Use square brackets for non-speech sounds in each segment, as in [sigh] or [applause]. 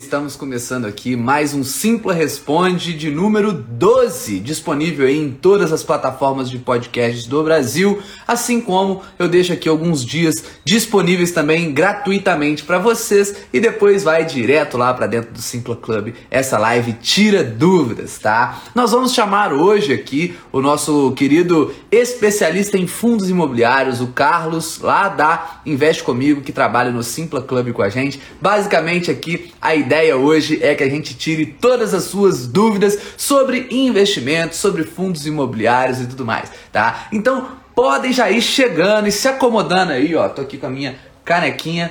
Estamos começando aqui mais um Simpla Responde de número 12, disponível em todas as plataformas de podcasts do Brasil, assim como eu deixo aqui alguns dias disponíveis também gratuitamente para vocês e depois vai direto lá para dentro do Simpla Club. Essa live tira dúvidas, tá? Nós vamos chamar hoje aqui o nosso querido especialista em fundos imobiliários, o Carlos, lá da Investe Comigo, que trabalha no Simpla Club com a gente. Basicamente aqui a ideia ideia hoje é que a gente tire todas as suas dúvidas sobre investimentos, sobre fundos imobiliários e tudo mais, tá? Então, podem já ir chegando e se acomodando aí, ó. Tô aqui com a minha canequinha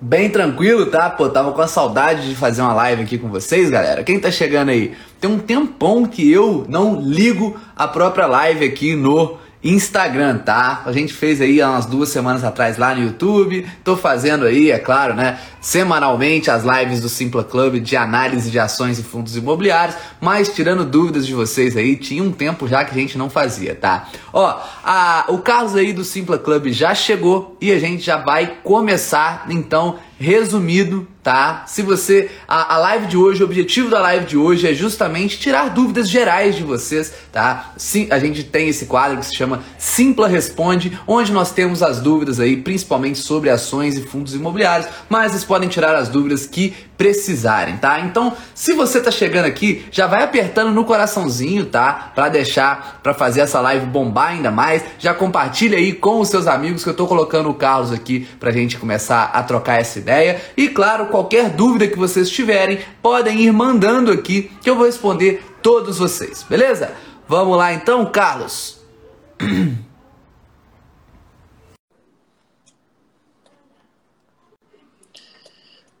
bem tranquilo, tá? Pô, tava com a saudade de fazer uma live aqui com vocês, galera. Quem tá chegando aí? Tem um tempão que eu não ligo a própria live aqui no Instagram, tá? A gente fez aí há umas duas semanas atrás lá no YouTube. Tô fazendo aí, é claro, né? Semanalmente as lives do Simpla Club de análise de ações e fundos imobiliários. Mas tirando dúvidas de vocês aí, tinha um tempo já que a gente não fazia, tá? Ó, a, o Carlos aí do Simpla Club já chegou e a gente já vai começar então resumido, tá? Se você. A, a, live de hoje, o objetivo da live de hoje é justamente tirar dúvidas gerais de vocês, tá? Sim, a gente tem esse quadro que se chama Simpla Responde, onde nós temos as dúvidas aí, principalmente sobre ações e fundos imobiliários, mas vocês podem tirar as dúvidas que precisarem, tá? Então, se você tá chegando aqui, já vai apertando no coraçãozinho, tá? Para deixar, para fazer essa live bombar ainda mais. Já compartilha aí com os seus amigos que eu tô colocando o Carlos aqui pra gente começar a trocar essa ideia. E claro, qualquer dúvida que vocês tiverem, podem ir mandando aqui que eu vou responder todos vocês, beleza? Vamos lá então, Carlos. [clears throat]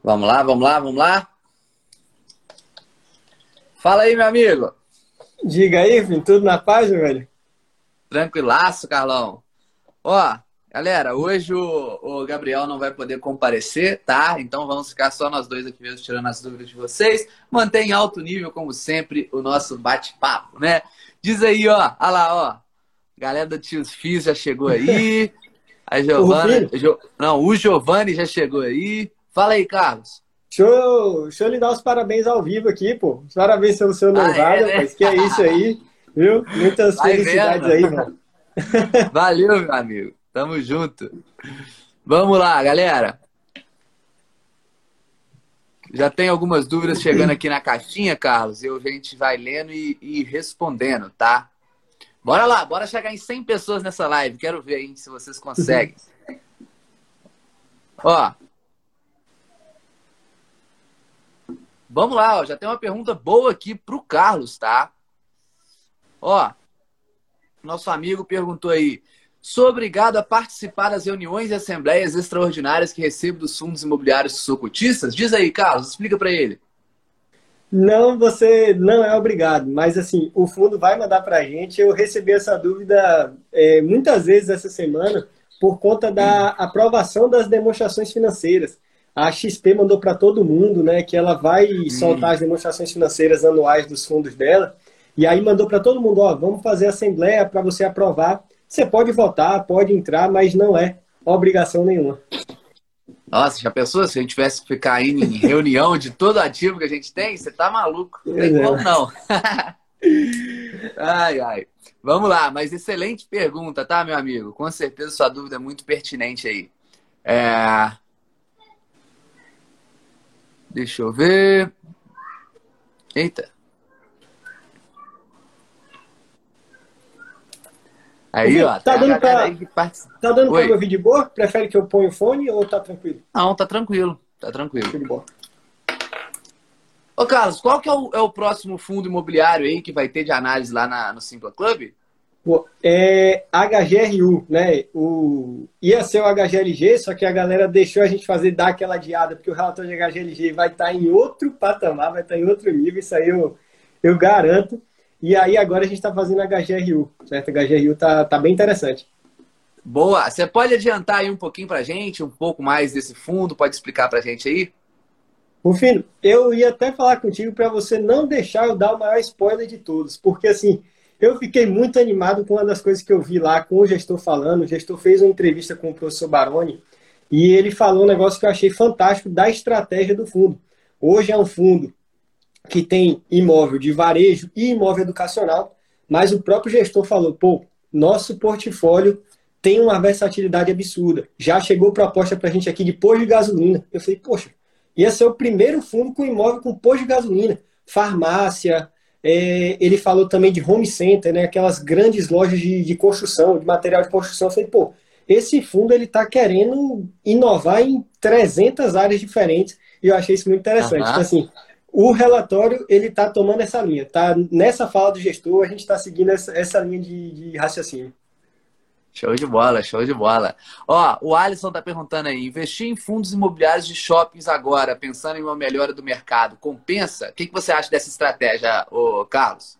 Vamos lá, vamos lá, vamos lá. Fala aí, meu amigo. Diga aí, filho, tudo na paz, velho? Tranquilaço, Carlão. Ó, galera, hoje o, o, Gabriel não vai poder comparecer, tá? Então vamos ficar só nós dois aqui mesmo tirando as dúvidas de vocês. Mantém alto nível, como sempre, o nosso bate-papo, né? Diz aí, ó, olha lá, ó. Galera do Tios Fios já chegou aí. [laughs] A Giovana. Jo, não, o Giovanni já chegou aí. Fala aí, Carlos. Deixa eu, deixa eu lhe dar os parabéns ao vivo aqui, pô. Parabéns pelo seu noivado, ah, é, né? que é isso aí, viu? Muitas Vai felicidades vendo. aí, mano. Valeu, [laughs] meu amigo. Tamo junto. Vamos lá, galera. Já tem algumas dúvidas chegando aqui na caixinha, Carlos. E a gente vai lendo e, e, respondendo, tá? Bora lá, bora chegar em 100 pessoas nessa live. Quero ver aí se vocês conseguem. Ó, Vamos lá, ó, já tem uma pergunta boa aqui pro Carlos, tá? Ó, nosso amigo perguntou aí: sou obrigado a participar das reuniões e assembleias extraordinárias que recebo dos fundos imobiliários que sou cotistas? Diz aí, Carlos, explica para ele. Não, você não é obrigado, mas assim, o fundo vai mandar para a gente. Eu recebi essa dúvida é, muitas vezes essa semana por conta da aprovação das demonstrações financeiras a XP mandou para todo mundo, né, que ela vai hum. soltar as demonstrações financeiras anuais dos fundos dela. E aí mandou para todo mundo, ó, vamos fazer assembleia para você aprovar. Você pode votar, pode entrar, mas não é obrigação nenhuma. Nossa, já pensou se a gente tivesse que ficar indo em reunião de todo ativo que a gente tem? Você tá maluco. Não tem é. como não. [laughs] ai, ai. Vamos lá, mas excelente pergunta, tá, meu amigo? Com certeza sua dúvida é muito pertinente aí. É... Deixa eu ver. Eita. Aí, ó. Tá dando pra, tá dando pra me ouvir de boa? Prefere que eu ponha o fone ou tá tranquilo? Não, tá tranquilo. Tá tranquilo. De boa. Ô, Carlos, qual que é o, é o, próximo fundo imobiliário aí que vai ter de análise lá na, no Simpla Club? é HGRU, né? O, ia ser o HGLG, só que a galera deixou a gente fazer, dar aquela adiada, porque o relatório de HGLG vai estar tá em outro patamar, vai estar tá em outro nível, isso aí eu, eu garanto. E aí agora a gente está fazendo HGRU, certo? HGRU tá, tá bem interessante. Boa! Você pode adiantar aí um pouquinho para gente, um pouco mais desse fundo, pode explicar para gente aí? Rufino, eu ia até falar contigo para você não deixar eu dar o maior spoiler de todos, porque assim, eu fiquei muito animado com uma das coisas que eu vi lá com o gestor falando. O gestor fez uma entrevista com o professor Baroni e ele falou um negócio que eu achei fantástico da estratégia do fundo. Hoje é um fundo que tem imóvel de varejo e imóvel educacional, mas o próprio gestor falou, pô, nosso portfólio tem uma versatilidade absurda. Já chegou proposta para a gente aqui de posto de gasolina. Eu falei, poxa, ia ser o primeiro fundo com imóvel com posto de gasolina, farmácia. É, ele falou também de home center, né, aquelas grandes lojas de, de construção, de material de construção. Eu falei, pô, esse fundo ele está querendo inovar em 300 áreas diferentes e eu achei isso muito interessante. Uhum. Então, assim, o relatório ele está tomando essa linha, tá? Nessa fala do gestor a gente está seguindo essa, essa linha de, de raciocínio. Show de bola, show de bola. Ó, o Alisson tá perguntando aí, investir em fundos imobiliários de shoppings agora, pensando em uma melhora do mercado, compensa? O que, que você acha dessa estratégia, ô Carlos?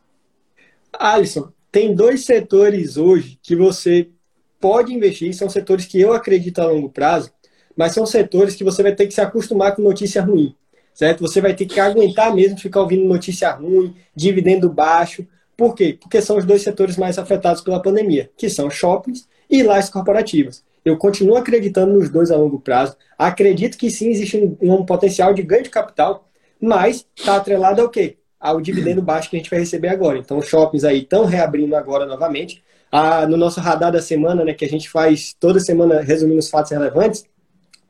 Alisson, tem dois setores hoje que você pode investir, são setores que eu acredito a longo prazo, mas são setores que você vai ter que se acostumar com notícia ruim, certo? Você vai ter que aguentar mesmo ficar ouvindo notícia ruim, dividendo baixo, por quê? Porque são os dois setores mais afetados pela pandemia, que são shoppings e lajes corporativas. Eu continuo acreditando nos dois a longo prazo. Acredito que sim, existe um, um potencial de ganho de capital, mas está atrelado ao quê? Ao dividendo baixo que a gente vai receber agora. Então, os shoppings aí estão reabrindo agora novamente. Ah, no nosso radar da semana, né, que a gente faz toda semana resumindo os fatos relevantes,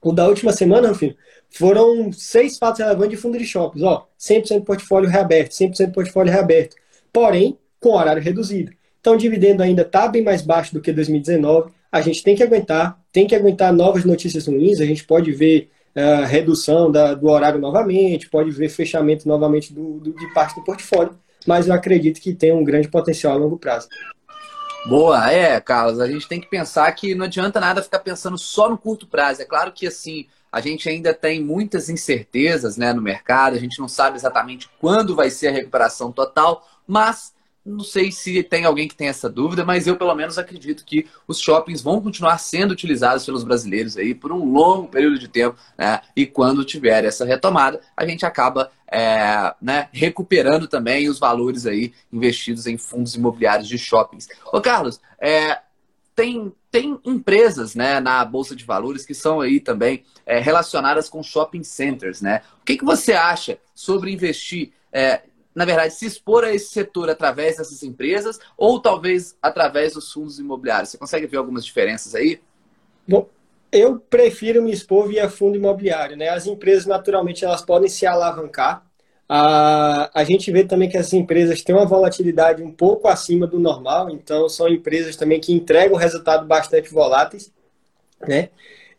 o da última semana, filho, foram seis fatos relevantes de fundo de shoppings. Ó, 100% portfólio reaberto, 100% portfólio reaberto porém com horário reduzido. Então, o dividendo ainda está bem mais baixo do que 2019. A gente tem que aguentar, tem que aguentar novas notícias ruins. A gente pode ver uh, redução da, do horário novamente, pode ver fechamento novamente do, do, de parte do portfólio, mas eu acredito que tem um grande potencial a longo prazo. Boa, é, Carlos. A gente tem que pensar que não adianta nada ficar pensando só no curto prazo. É claro que assim a gente ainda tem muitas incertezas né, no mercado, a gente não sabe exatamente quando vai ser a recuperação total, mas não sei se tem alguém que tem essa dúvida, mas eu pelo menos acredito que os shoppings vão continuar sendo utilizados pelos brasileiros aí por um longo período de tempo, né? E quando tiver essa retomada, a gente acaba é, né, recuperando também os valores aí investidos em fundos imobiliários de shoppings. Ô Carlos, é, tem, tem empresas né, na Bolsa de Valores que são aí também é, relacionadas com shopping centers, né? O que, que você acha sobre investir é, na verdade, se expor a esse setor através dessas empresas ou talvez através dos fundos imobiliários? Você consegue ver algumas diferenças aí? Bom, eu prefiro me expor via fundo imobiliário. Né? As empresas, naturalmente, elas podem se alavancar. A, a gente vê também que essas empresas têm uma volatilidade um pouco acima do normal, então são empresas também que entregam resultados bastante voláteis. Né?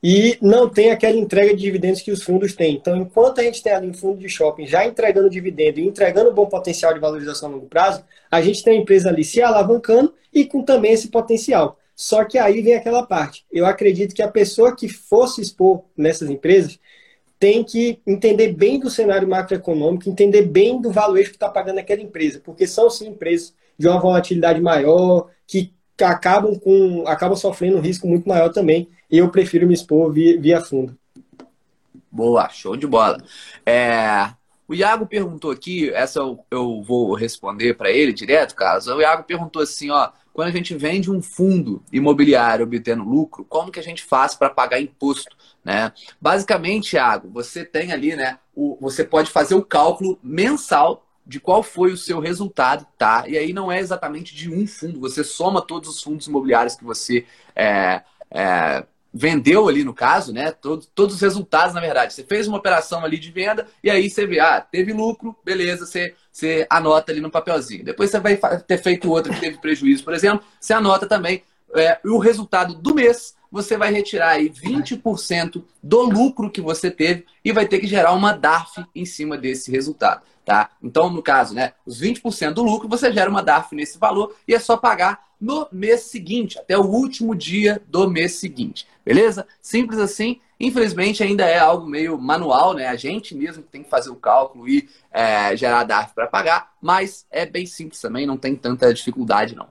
E não tem aquela entrega de dividendos que os fundos têm. Então, enquanto a gente tem ali um fundo de shopping já entregando dividendo e entregando bom potencial de valorização a longo prazo, a gente tem a empresa ali se alavancando e com também esse potencial. Só que aí vem aquela parte. Eu acredito que a pessoa que fosse expor nessas empresas tem que entender bem do cenário macroeconômico, entender bem do valuation que está pagando aquela empresa, porque são sim empresas de uma volatilidade maior, que acabam com acabam sofrendo um risco muito maior também. E eu prefiro me expor via, via fundo. Boa, show de bola. É, o Iago perguntou aqui, essa eu, eu vou responder para ele direto, caso. O Iago perguntou assim, ó, quando a gente vende um fundo imobiliário obtendo lucro, como que a gente faz para pagar imposto, né? Basicamente, Iago, você tem ali, né, o, você pode fazer o cálculo mensal de qual foi o seu resultado, tá? E aí não é exatamente de um fundo, você soma todos os fundos imobiliários que você é, é, vendeu ali no caso, né? Todos, todos os resultados, na verdade. Você fez uma operação ali de venda e aí você vê, ah, teve lucro, beleza, você, você anota ali no papelzinho. Depois você vai ter feito outra que teve prejuízo, por exemplo, você anota também é, o resultado do mês você vai retirar aí 20% do lucro que você teve e vai ter que gerar uma DARF em cima desse resultado, tá? Então, no caso, né, os 20% do lucro, você gera uma DARF nesse valor e é só pagar no mês seguinte, até o último dia do mês seguinte, beleza? Simples assim. Infelizmente, ainda é algo meio manual, né? A gente mesmo tem que fazer o cálculo e é, gerar a DARF para pagar, mas é bem simples também, não tem tanta dificuldade, não.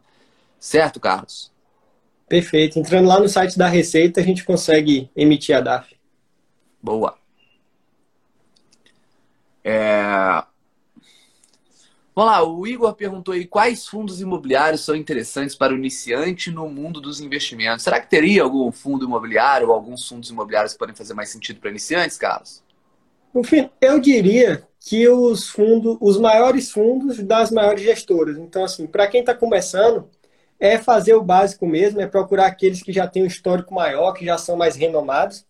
Certo, Carlos? Perfeito. Entrando lá no site da Receita, a gente consegue emitir a DAF. Boa. É... Vamos lá, o Igor perguntou aí quais fundos imobiliários são interessantes para o iniciante no mundo dos investimentos. Será que teria algum fundo imobiliário ou alguns fundos imobiliários que podem fazer mais sentido para iniciantes, Carlos? Eu diria que os fundos, os maiores fundos das maiores gestoras. Então, assim, para quem está começando, é fazer o básico mesmo, é procurar aqueles que já têm um histórico maior, que já são mais renomados,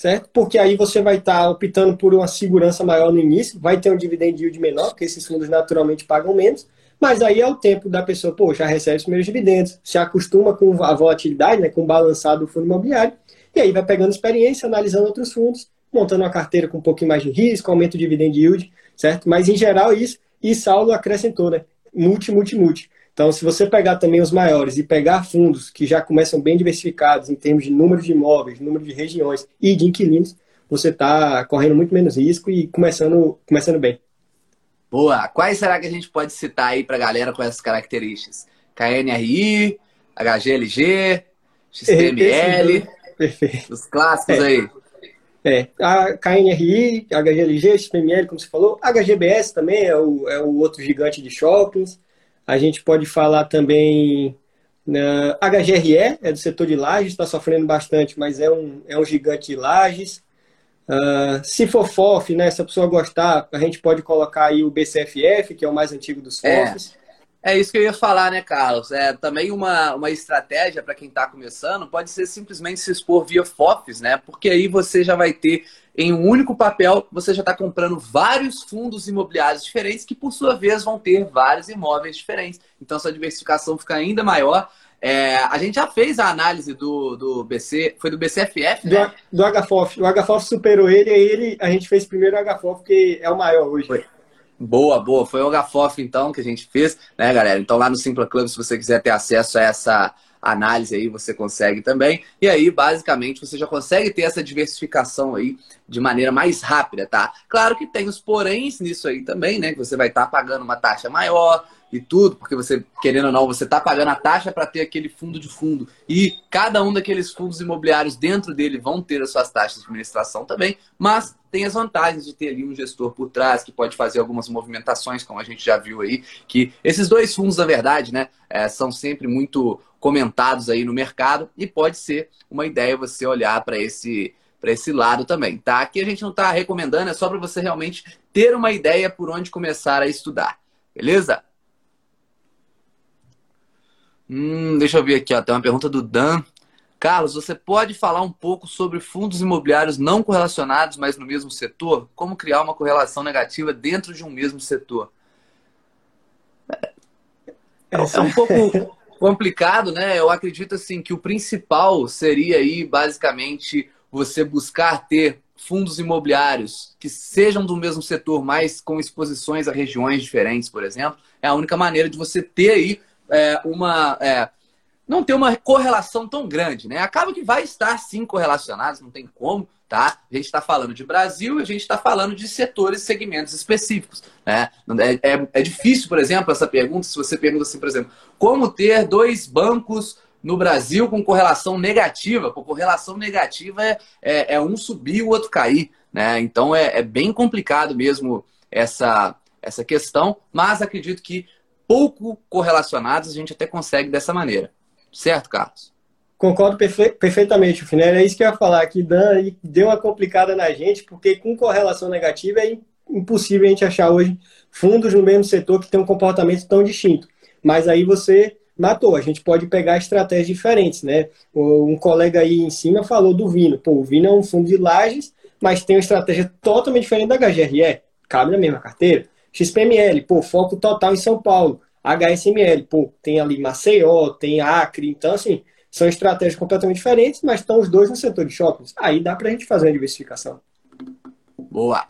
certo? Porque aí você vai estar tá optando por uma segurança maior no início, vai ter um dividend yield menor, porque esses fundos naturalmente pagam menos, mas aí é o tempo da pessoa, pô, já recebe os primeiros dividendos, se acostuma com a volatilidade, né, com o balançado do fundo imobiliário, e aí vai pegando experiência, analisando outros fundos, montando uma carteira com um pouquinho mais de risco, aumento o dividend yield, certo? Mas em geral isso, e Saulo acrescentou, né? Multi, multi, multi. Então, se você pegar também os maiores e pegar fundos que já começam bem diversificados em termos de número de imóveis, número de regiões e de inquilinos, você está correndo muito menos risco e começando, começando bem. Boa! Quais será que a gente pode citar aí para a galera com essas características? KNRI, HGLG, XPML, Perfeito. os clássicos é. aí. É, a KNRI, HGLG, XPML, como você falou, HGBS também é o, é o outro gigante de shoppings. A gente pode falar também na HGRE, é do setor de lajes, está sofrendo bastante, mas é um, é um gigante de lajes. Uh, se for FOF, né, se a pessoa gostar, a gente pode colocar aí o BCFF, que é o mais antigo dos FOFs. É. É isso que eu ia falar, né, Carlos? É também uma, uma estratégia para quem está começando pode ser simplesmente se expor via FOFs, né? Porque aí você já vai ter em um único papel, você já está comprando vários fundos imobiliários diferentes que, por sua vez, vão ter vários imóveis diferentes. Então, sua diversificação fica ainda maior. É, a gente já fez a análise do, do BC, foi do BCFF, né? Do, do HFOF. O HFOF superou ele, e ele a gente fez primeiro o HFOF, que é o maior hoje. Foi. Boa, boa. Foi o HFOF, então, que a gente fez, né, galera? Então, lá no Simpla Club, se você quiser ter acesso a essa análise aí, você consegue também. E aí, basicamente, você já consegue ter essa diversificação aí de maneira mais rápida, tá? Claro que tem os poréns nisso aí também, né? Que você vai estar tá pagando uma taxa maior, e tudo, porque você, querendo ou não, você está pagando a taxa para ter aquele fundo de fundo. E cada um daqueles fundos imobiliários dentro dele vão ter as suas taxas de administração também, mas tem as vantagens de ter ali um gestor por trás que pode fazer algumas movimentações, como a gente já viu aí, que esses dois fundos, na verdade, né, é, são sempre muito comentados aí no mercado e pode ser uma ideia você olhar para esse para esse lado também, tá? Aqui a gente não está recomendando, é só para você realmente ter uma ideia por onde começar a estudar, beleza? Hum, deixa eu ver aqui, ó. Tem uma pergunta do Dan. Carlos, você pode falar um pouco sobre fundos imobiliários não correlacionados, mas no mesmo setor? Como criar uma correlação negativa dentro de um mesmo setor? É, é um pouco [laughs] complicado, né? Eu acredito assim que o principal seria aí basicamente você buscar ter fundos imobiliários que sejam do mesmo setor, mas com exposições a regiões diferentes, por exemplo. É a única maneira de você ter aí é, uma. É, não ter uma correlação tão grande, né? Acaba que vai estar sim correlacionados, não tem como, tá? A gente está falando de Brasil e a gente está falando de setores, segmentos específicos, né? É, é, é, difícil, por exemplo, essa pergunta, se você pergunta assim, por exemplo, como ter dois bancos no Brasil com correlação negativa? Por correlação negativa é, é, é um subir e o outro cair, né? Então é, é bem complicado mesmo essa, essa questão, mas acredito que pouco correlacionados, a gente até consegue dessa maneira. Certo, Carlos? Concordo perfe perfeitamente, Finel. É isso que eu ia falar, que Dan deu uma complicada na gente, porque com correlação negativa é impossível a gente achar hoje fundos no mesmo setor que tem um comportamento tão distinto. Mas aí você matou. A gente pode pegar estratégias diferentes, né? Um colega aí em cima falou do Vino. Pô, o Vino é um fundo de lajes, mas tem uma estratégia totalmente diferente da HGRE. Cabe na mesma carteira. XPML, pô, foco total em São Paulo. HSML, pô, tem ali Maceió, tem Acre, então assim, são estratégias completamente diferentes, mas estão os dois no setor de shoppings. Aí dá pra gente fazer uma diversificação. Boa.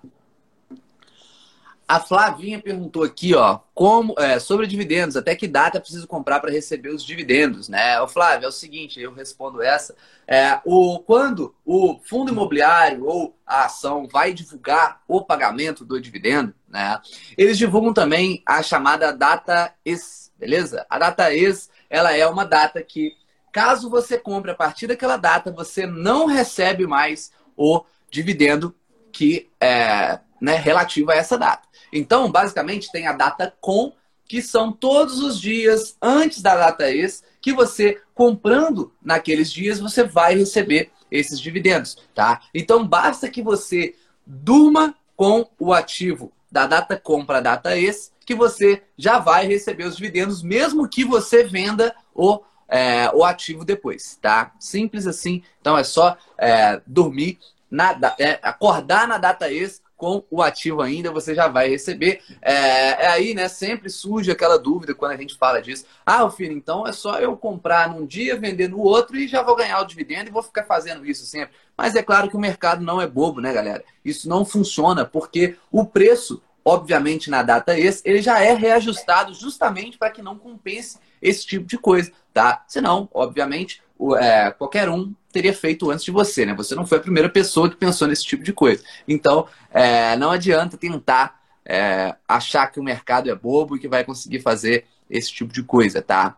A Flavinha perguntou aqui, ó, como é, sobre dividendos, até que data preciso comprar para receber os dividendos, né? O Flávio, é o seguinte, eu respondo essa. É, o, quando o fundo imobiliário ou a ação vai divulgar o pagamento do dividendo, né? Eles divulgam também a chamada data ex, beleza? A data ex, ela é uma data que, caso você compre a partir daquela data, você não recebe mais o dividendo que é né, relativo a essa data. Então, basicamente, tem a data com que são todos os dias antes da data ex, que você comprando naqueles dias você vai receber esses dividendos, tá? Então basta que você durma com o ativo da data compra, data ex, que você já vai receber os dividendos, mesmo que você venda o, é, o ativo depois, tá? Simples assim. Então é só é, dormir, na, é, acordar na data ex com o ativo ainda, você já vai receber. É, é, aí, né, sempre surge aquela dúvida quando a gente fala disso. Ah, filho, então é só eu comprar num dia, vender no outro e já vou ganhar o dividendo e vou ficar fazendo isso sempre. Mas é claro que o mercado não é bobo, né, galera? Isso não funciona porque o preço, obviamente, na data ex, ele já é reajustado justamente para que não compense esse tipo de coisa, tá? Senão, obviamente, é, qualquer um teria feito antes de você, né? Você não foi a primeira pessoa que pensou nesse tipo de coisa. Então, é, não adianta tentar é, achar que o mercado é bobo e que vai conseguir fazer esse tipo de coisa, tá?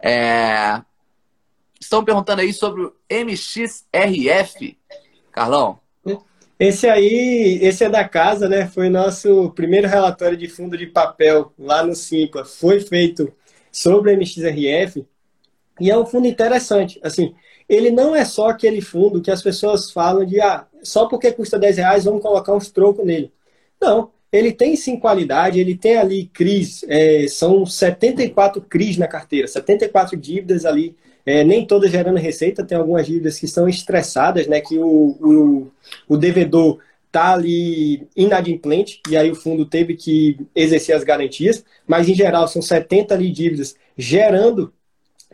É... Estão perguntando aí sobre o MXRF. Carlão? Esse aí, esse é da casa, né? Foi nosso primeiro relatório de fundo de papel lá no Simpla. Foi feito sobre o MXRF e é um fundo interessante. Assim, ele não é só aquele fundo que as pessoas falam de ah, só porque custa 10 reais vamos colocar uns trocos nele. Não, ele tem sim qualidade, ele tem ali CRIs, é, são 74 CRIs na carteira, 74 dívidas ali, é, nem todas gerando receita, tem algumas dívidas que são estressadas, né, que o, o, o devedor está ali inadimplente, e aí o fundo teve que exercer as garantias, mas em geral são 70 ali dívidas gerando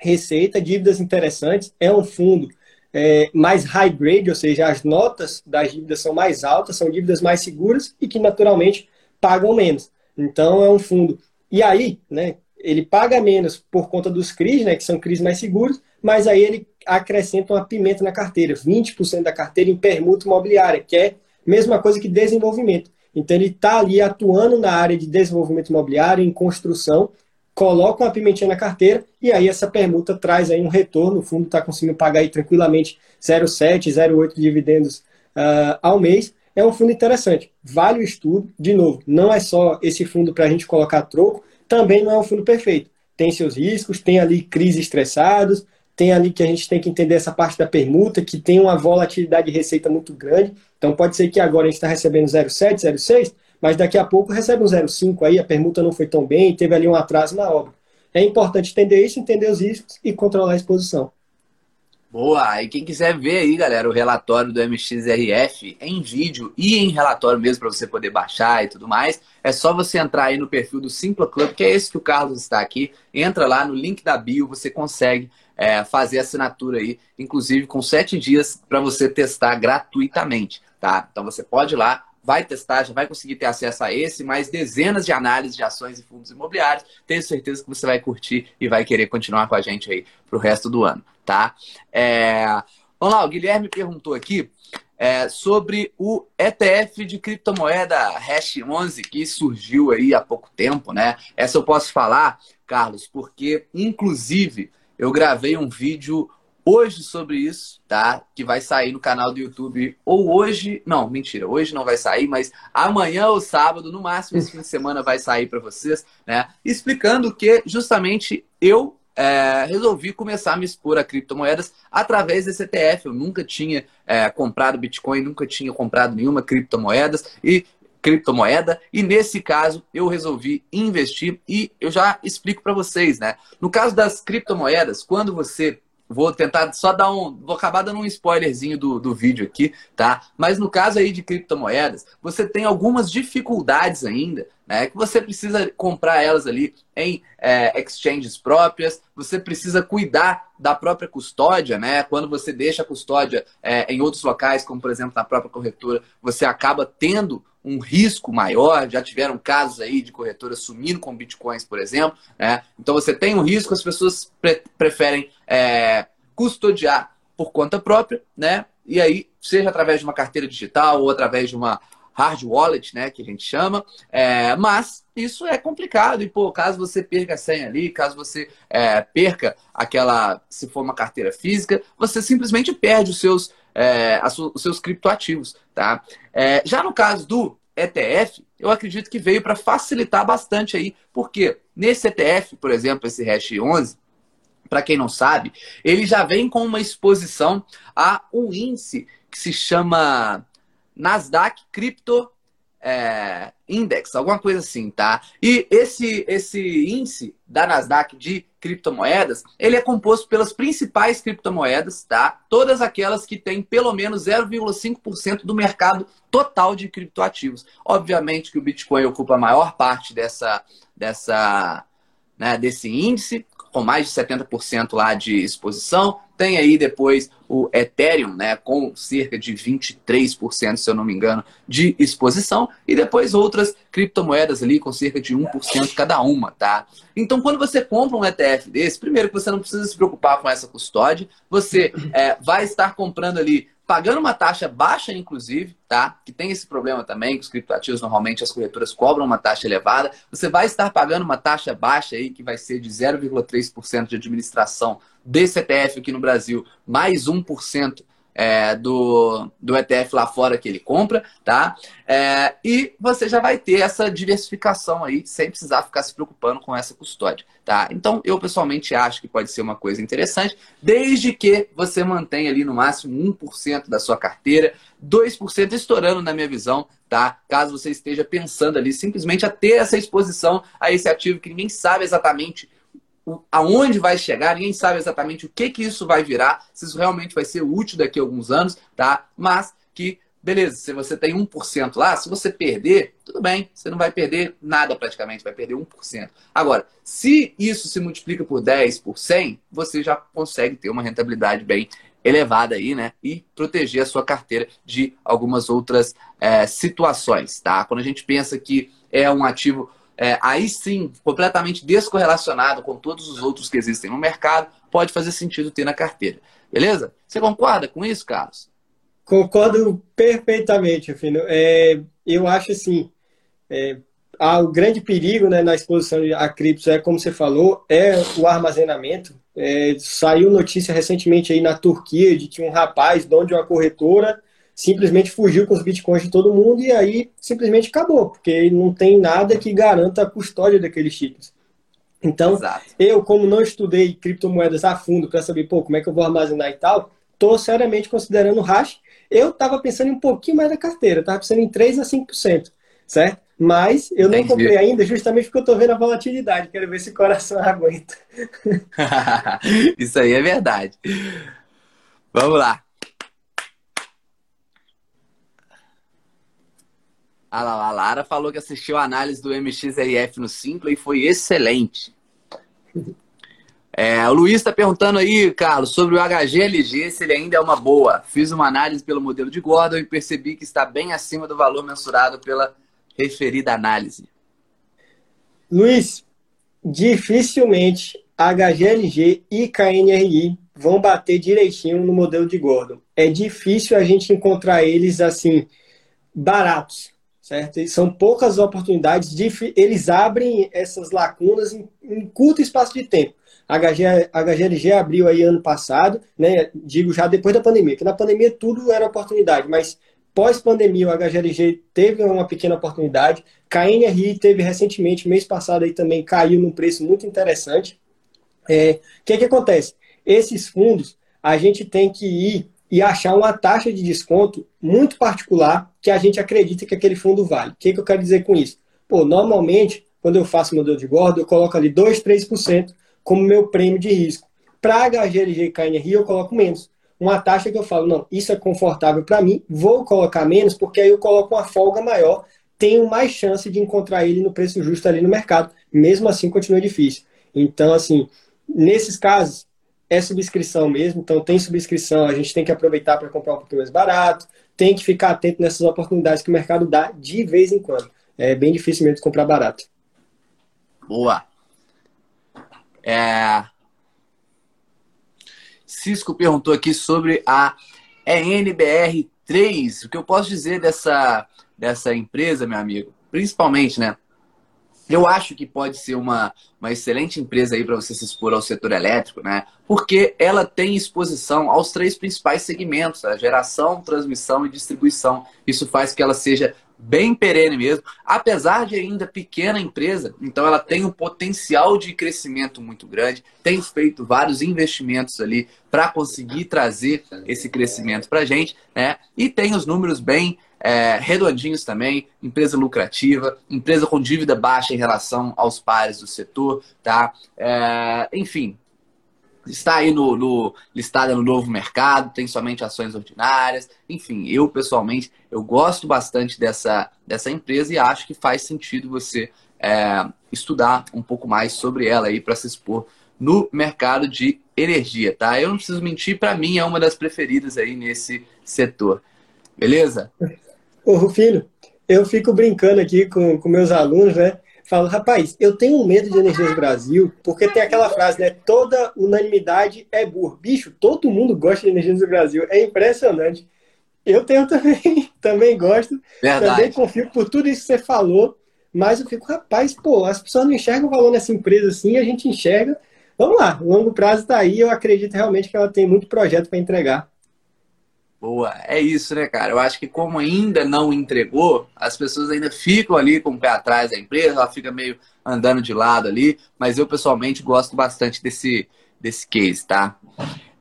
receita, dívidas interessantes, é um fundo é, mais high grade, ou seja, as notas das dívidas são mais altas, são dívidas mais seguras e que naturalmente pagam menos. Então é um fundo. E aí, né, ele paga menos por conta dos CRIs, né, que são CRIs mais seguros, mas aí ele acrescenta uma pimenta na carteira, 20% da carteira em permuta imobiliária, que é mesma coisa que desenvolvimento. Então ele está ali atuando na área de desenvolvimento imobiliário, em construção, coloca uma pimentinha na carteira e aí essa permuta traz aí um retorno, o fundo está conseguindo pagar aí tranquilamente 0,7, 0,8 dividendos uh, ao mês. É um fundo interessante, vale o estudo. De novo, não é só esse fundo para a gente colocar troco, também não é um fundo perfeito. Tem seus riscos, tem ali crises estressados, tem ali que a gente tem que entender essa parte da permuta, que tem uma volatilidade de receita muito grande. Então pode ser que agora a gente está recebendo 0,7, 0,6, mas daqui a pouco recebe um 0,5 aí, a permuta não foi tão bem, teve ali um atraso na obra. É importante entender isso, entender os riscos e controlar a exposição. Boa! E quem quiser ver aí, galera, o relatório do MXRF em vídeo e em relatório mesmo para você poder baixar e tudo mais, é só você entrar aí no perfil do Simpla Club, que é esse que o Carlos está aqui. Entra lá no link da bio, você consegue é, fazer assinatura aí, inclusive com sete dias para você testar gratuitamente, tá? Então você pode ir lá, vai testar, já vai conseguir ter acesso a esse, mais dezenas de análises de ações e fundos imobiliários. Tenho certeza que você vai curtir e vai querer continuar com a gente aí pro resto do ano, tá? É... Vamos lá, o Guilherme perguntou aqui é, sobre o ETF de criptomoeda Hash 11 que surgiu aí há pouco tempo, né? Essa eu posso falar, Carlos, porque inclusive eu gravei um vídeo hoje sobre isso, tá? Que vai sair no canal do YouTube ou hoje, não, mentira, hoje não vai sair, mas amanhã ou sábado, no máximo esse fim de semana vai sair para vocês, né? Explicando que justamente eu é, resolvi começar a me expor a criptomoedas através desse ETF. Eu nunca tinha é, comprado Bitcoin, nunca tinha comprado nenhuma criptomoedas e criptomoeda e nesse caso eu resolvi investir e eu já explico para vocês, né? No caso das criptomoedas, quando você Vou tentar só dar um. Vou acabar dando um spoilerzinho do, do vídeo aqui, tá? Mas no caso aí de criptomoedas, você tem algumas dificuldades ainda, né? Que você precisa comprar elas ali em é, exchanges próprias, você precisa cuidar da própria custódia, né? Quando você deixa a custódia é, em outros locais, como por exemplo na própria corretora, você acaba tendo um risco maior. Já tiveram casos aí de corretoras sumindo com bitcoins, por exemplo. Né? Então você tem um risco, as pessoas pre preferem é, custodiar por conta própria, né? E aí, seja através de uma carteira digital ou através de uma hard wallet, né, que a gente chama, é, mas isso é complicado e pô, caso você perca a senha ali, caso você é, perca aquela, se for uma carteira física, você simplesmente perde os seus é, os seus criptoativos, tá? É, já no caso do ETF, eu acredito que veio para facilitar bastante aí, porque nesse ETF, por exemplo, esse Hash 11, para quem não sabe, ele já vem com uma exposição a um índice que se chama Nasdaq Crypto é, Index, alguma coisa assim, tá? E esse, esse índice da Nasdaq de criptomoedas, ele é composto pelas principais criptomoedas, tá? Todas aquelas que têm pelo menos 0,5% do mercado total de criptoativos. Obviamente que o Bitcoin ocupa a maior parte dessa, dessa, né, desse índice, com mais de 70% lá de exposição. Tem aí depois o Ethereum, né, com cerca de 23%, se eu não me engano, de exposição, e depois outras criptomoedas ali com cerca de 1% cada uma, tá? Então, quando você compra um ETF desse, primeiro que você não precisa se preocupar com essa custódia, você é, vai estar comprando ali pagando uma taxa baixa, inclusive, tá? Que tem esse problema também, que os criptoativos normalmente as corretoras cobram uma taxa elevada. Você vai estar pagando uma taxa baixa aí, que vai ser de 0,3% de administração desse ETF aqui no Brasil, mais 1% é, do, do ETF lá fora que ele compra, tá? É, e você já vai ter essa diversificação aí, sem precisar ficar se preocupando com essa custódia, tá? Então, eu pessoalmente acho que pode ser uma coisa interessante, desde que você mantenha ali no máximo 1% da sua carteira, 2% estourando na minha visão, tá? Caso você esteja pensando ali simplesmente a ter essa exposição a esse ativo que ninguém sabe exatamente aonde vai chegar, ninguém sabe exatamente o que, que isso vai virar, se isso realmente vai ser útil daqui a alguns anos, tá? Mas que, beleza, se você tem 1% lá, se você perder, tudo bem, você não vai perder nada praticamente, vai perder 1%. Agora, se isso se multiplica por 10, por 100, você já consegue ter uma rentabilidade bem elevada aí, né? E proteger a sua carteira de algumas outras é, situações, tá? Quando a gente pensa que é um ativo é, aí sim, completamente descorrelacionado com todos os outros que existem no mercado, pode fazer sentido ter na carteira. Beleza? Você concorda com isso, Carlos? Concordo perfeitamente, Fino. É, eu acho assim, é, há o grande perigo né, na exposição a criptos é, como você falou, é o armazenamento. É, saiu notícia recentemente aí na Turquia de que um rapaz, dono de uma corretora, simplesmente fugiu com os bitcoins de todo mundo e aí simplesmente acabou, porque não tem nada que garanta a custódia daqueles títulos. Então, Exato. eu, como não estudei criptomoedas a fundo para saber, pô, como é que eu vou armazenar e tal, estou seriamente considerando o hash. Eu estava pensando em um pouquinho mais da carteira, estava pensando em 3 a 5%, certo? Mas eu não comprei ainda justamente porque eu estou vendo a volatilidade, quero ver se o coração [laughs] aguenta. [laughs] Isso aí é verdade. Vamos lá. Ah lá, a Lara falou que assistiu a análise do MXRF no Simpla e foi excelente. É, o Luiz está perguntando aí, Carlos, sobre o HGLG, se ele ainda é uma boa. Fiz uma análise pelo modelo de Gordon e percebi que está bem acima do valor mensurado pela referida análise. Luiz, dificilmente HGLG e KNRI vão bater direitinho no modelo de Gordon. É difícil a gente encontrar eles assim baratos certo? E são poucas oportunidades, de, eles abrem essas lacunas em, em curto espaço de tempo. A HG, HGLG abriu aí ano passado, né? Digo já depois da pandemia, que na pandemia tudo era oportunidade, mas pós-pandemia o HGLG teve uma pequena oportunidade. KNRI teve recentemente, mês passado aí também caiu num preço muito interessante. O é, que, que acontece? Esses fundos a gente tem que ir e achar uma taxa de desconto muito particular que a gente acredita que aquele fundo vale. O que, que eu quero dizer com isso? Pô, normalmente, quando eu faço modelo de Gordon, eu coloco ali 2, 3% como meu prêmio de risco. Para HGLG e KNRI, eu coloco menos. Uma taxa que eu falo, não, isso é confortável para mim, vou colocar menos, porque aí eu coloco uma folga maior, tenho mais chance de encontrar ele no preço justo ali no mercado. Mesmo assim, continua difícil. Então, assim, nesses casos, é subscrição mesmo, então tem subscrição, a gente tem que aproveitar para comprar um pouquinho mais barato, tem que ficar atento nessas oportunidades que o mercado dá de vez em quando. É bem difícil mesmo comprar barato. Boa. É... Cisco perguntou aqui sobre a ENBR3. O que eu posso dizer dessa, dessa empresa, meu amigo? Principalmente, né? Eu acho que pode ser uma, uma excelente empresa aí para você se expor ao setor elétrico, né? Porque ela tem exposição aos três principais segmentos, a geração, transmissão e distribuição. Isso faz que ela seja bem perene mesmo, apesar de ainda pequena empresa, então ela tem um potencial de crescimento muito grande, tem feito vários investimentos ali para conseguir trazer esse crescimento para a gente, né? E tem os números bem é, redondinhos também, empresa lucrativa, empresa com dívida baixa em relação aos pares do setor, tá? É, enfim, está aí no, no listada no novo mercado, tem somente ações ordinárias. Enfim, eu pessoalmente eu gosto bastante dessa, dessa empresa e acho que faz sentido você é, estudar um pouco mais sobre ela aí para se expor no mercado de energia, tá? Eu não preciso mentir, para mim é uma das preferidas aí nesse setor. Beleza? Ô, Rufino, eu fico brincando aqui com, com meus alunos, né? falo, rapaz, eu tenho medo de Energias Brasil, porque tem aquela frase, né? Toda unanimidade é burro. Bicho, todo mundo gosta de Energias do Brasil. É impressionante. Eu tenho [laughs] também, também gosto. Verdade. Também confio por tudo isso que você falou. Mas eu fico, rapaz, pô, as pessoas não enxergam o valor nessa empresa assim, a gente enxerga. Vamos lá, o longo prazo está aí. Eu acredito realmente que ela tem muito projeto para entregar. Boa, é isso, né, cara? Eu acho que como ainda não entregou, as pessoas ainda ficam ali com o pé atrás da empresa, ela fica meio andando de lado ali, mas eu pessoalmente gosto bastante desse, desse case, tá?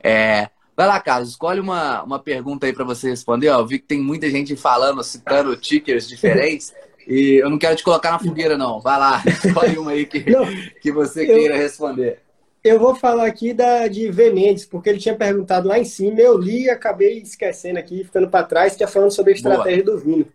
É, vai lá, Carlos, escolhe uma, uma pergunta aí para você responder. Ó, eu vi que tem muita gente falando, citando tickers diferentes. E eu não quero te colocar na fogueira, não. Vai lá, [laughs] escolhe uma aí que, não, que você queira eu... responder. Eu vou falar aqui da, de V Mendes, porque ele tinha perguntado lá em cima, eu li e acabei esquecendo aqui, ficando para trás, que é falando sobre a estratégia Boa. do Vino.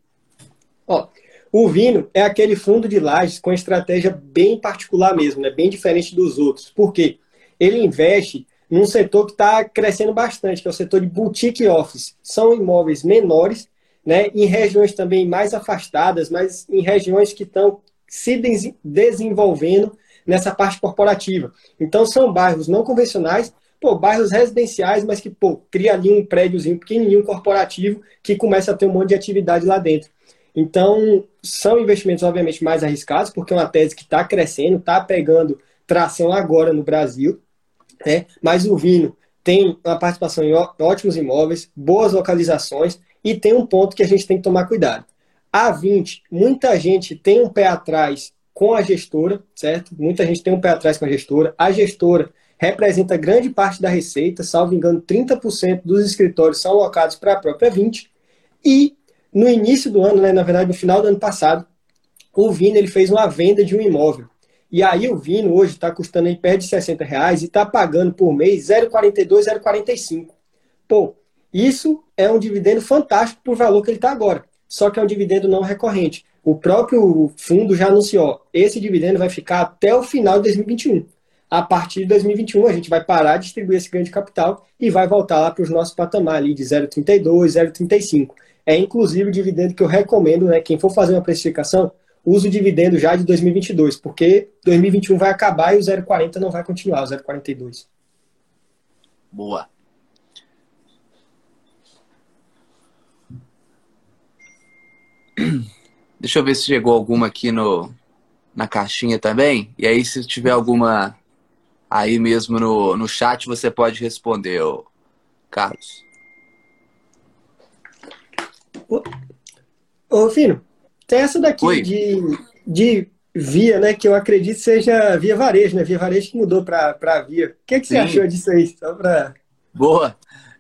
Ó, o Vino é aquele fundo de lajes com estratégia bem particular mesmo, né? bem diferente dos outros. Por quê? Ele investe num setor que está crescendo bastante, que é o setor de boutique office. São imóveis menores, né? em regiões também mais afastadas, mas em regiões que estão se desenvolvendo nessa parte corporativa. Então são bairros não convencionais, pô, bairros residenciais, mas que pô, cria ali um prédiozinho pequenininho corporativo que começa a ter um monte de atividade lá dentro. Então, são investimentos, obviamente, mais arriscados, porque é uma tese que está crescendo, está pegando tração agora no Brasil, né? mas o Vino tem uma participação em ótimos imóveis, boas localizações, e tem um ponto que a gente tem que tomar cuidado. A 20, muita gente tem um pé atrás com a gestora, certo? Muita gente tem um pé atrás com a gestora. A gestora representa grande parte da receita, salvo engano, 30% dos escritórios são alocados para a própria 20. E no início do ano, né, na verdade, no final do ano passado, o Vino ele fez uma venda de um imóvel. E aí o Vino hoje está custando aí perto de 60 reais e está pagando por mês 0,42, 0,45. Pô, isso é um dividendo fantástico por valor que ele está agora. Só que é um dividendo não recorrente. O próprio fundo já anunciou, esse dividendo vai ficar até o final de 2021. A partir de 2021, a gente vai parar de distribuir esse ganho de capital e vai voltar lá para os nossos patamares ali de 0,32, 0,35. É inclusive o dividendo que eu recomendo, né? Quem for fazer uma precificação, use o dividendo já de 2022, porque 2021 vai acabar e o 0,40 não vai continuar, o 0,42. Boa. [clears throat] Deixa eu ver se chegou alguma aqui no, na caixinha também. E aí, se tiver alguma aí mesmo no, no chat, você pode responder, ô, Carlos. Ô, ô Fino, tem essa daqui de, de Via, né? Que eu acredito seja Via Varejo, né? Via Varejo que mudou para Via. O que, é que você achou disso aí? Só pra... Boa.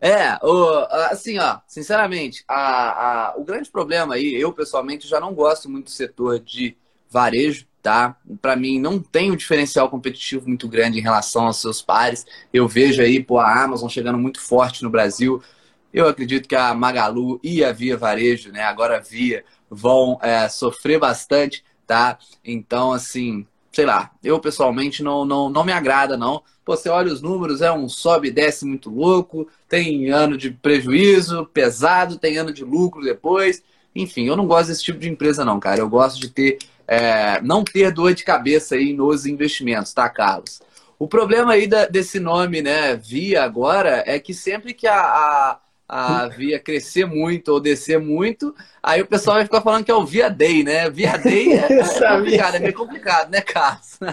É, o, assim, ó, sinceramente, a, a, o grande problema aí, eu pessoalmente já não gosto muito do setor de varejo, tá? Para mim não tem um diferencial competitivo muito grande em relação aos seus pares. Eu vejo aí, pô, a Amazon chegando muito forte no Brasil. Eu acredito que a Magalu e a Via Varejo, né, agora a Via, vão é, sofrer bastante, tá? Então, assim, sei lá, eu pessoalmente não, não, não me agrada, não. Pô, você olha os números, é um sobe e desce muito louco, tem ano de prejuízo pesado, tem ano de lucro depois. Enfim, eu não gosto desse tipo de empresa, não, cara. Eu gosto de ter, é, não ter dor de cabeça aí nos investimentos, tá, Carlos? O problema aí da, desse nome, né, Via agora, é que sempre que a, a a via crescer muito ou descer muito, aí o pessoal vai ficar falando que é o Via Day, né? Via Day é, [laughs] é complicado, é meio complicado, né, Carlos? [laughs]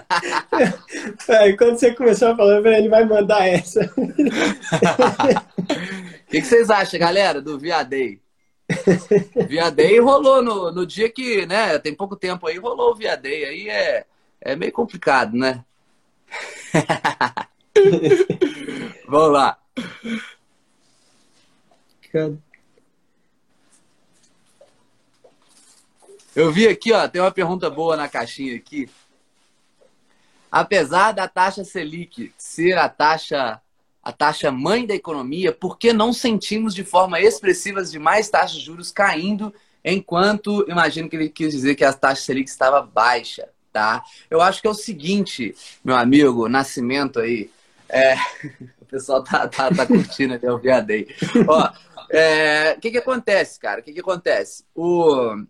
É, quando você começou a falar, ele vai mandar essa. O [laughs] que, que, vocês acham, galera, do Via Day? Via Day rolou no, no dia que, né? Tem pouco tempo aí, rolou o Via Day. Aí é, é meio complicado, né? Vamos lá. Eu vi aqui, ó, tem uma pergunta boa na caixinha aqui. Apesar da taxa Selic ser a taxa a taxa mãe da economia, por que não sentimos de forma expressiva demais taxas de juros caindo, enquanto imagino que ele quis dizer que a taxa Selic estava baixa, tá? Eu acho que é o seguinte, meu amigo Nascimento aí, é... [laughs] o pessoal tá, tá, tá curtindo até o viadei. Ó, é... o que que acontece, cara? O que que acontece? O...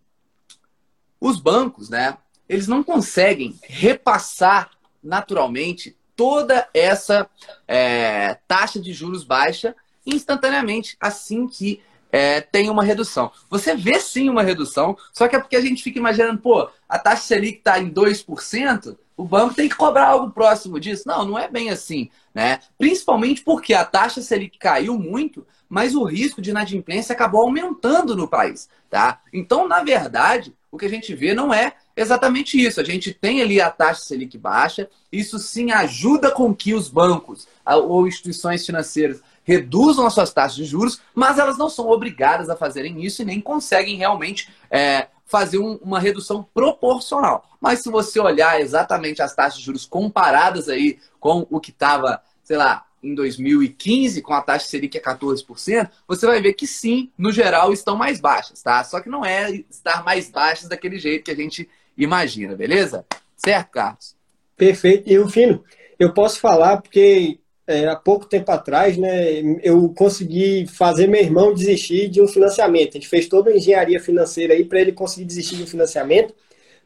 Os bancos, né, eles não conseguem repassar naturalmente toda essa é, taxa de juros baixa instantaneamente assim que é, tem uma redução. Você vê sim uma redução, só que é porque a gente fica imaginando, pô, a taxa Selic está em 2%, o banco tem que cobrar algo próximo disso. Não, não é bem assim, né? Principalmente porque a taxa Selic caiu muito, mas o risco de inadimplência acabou aumentando no país, tá? Então, na verdade, o que a gente vê não é exatamente isso. A gente tem ali a taxa Selic baixa, isso sim ajuda com que os bancos ou instituições financeiras reduzam as suas taxas de juros, mas elas não são obrigadas a fazerem isso e nem conseguem realmente é, fazer um, uma redução proporcional. Mas se você olhar exatamente as taxas de juros comparadas aí com o que estava, sei lá, em 2015, com a taxa Selic a 14%, você vai ver que sim, no geral, estão mais baixas, tá? Só que não é estar mais baixas daquele jeito que a gente imagina, beleza? Certo, Carlos? Perfeito. E o Fino, eu posso falar porque é, há pouco tempo atrás, né, eu consegui fazer meu irmão desistir de um financiamento. A gente fez toda a engenharia financeira aí para ele conseguir desistir de um financiamento,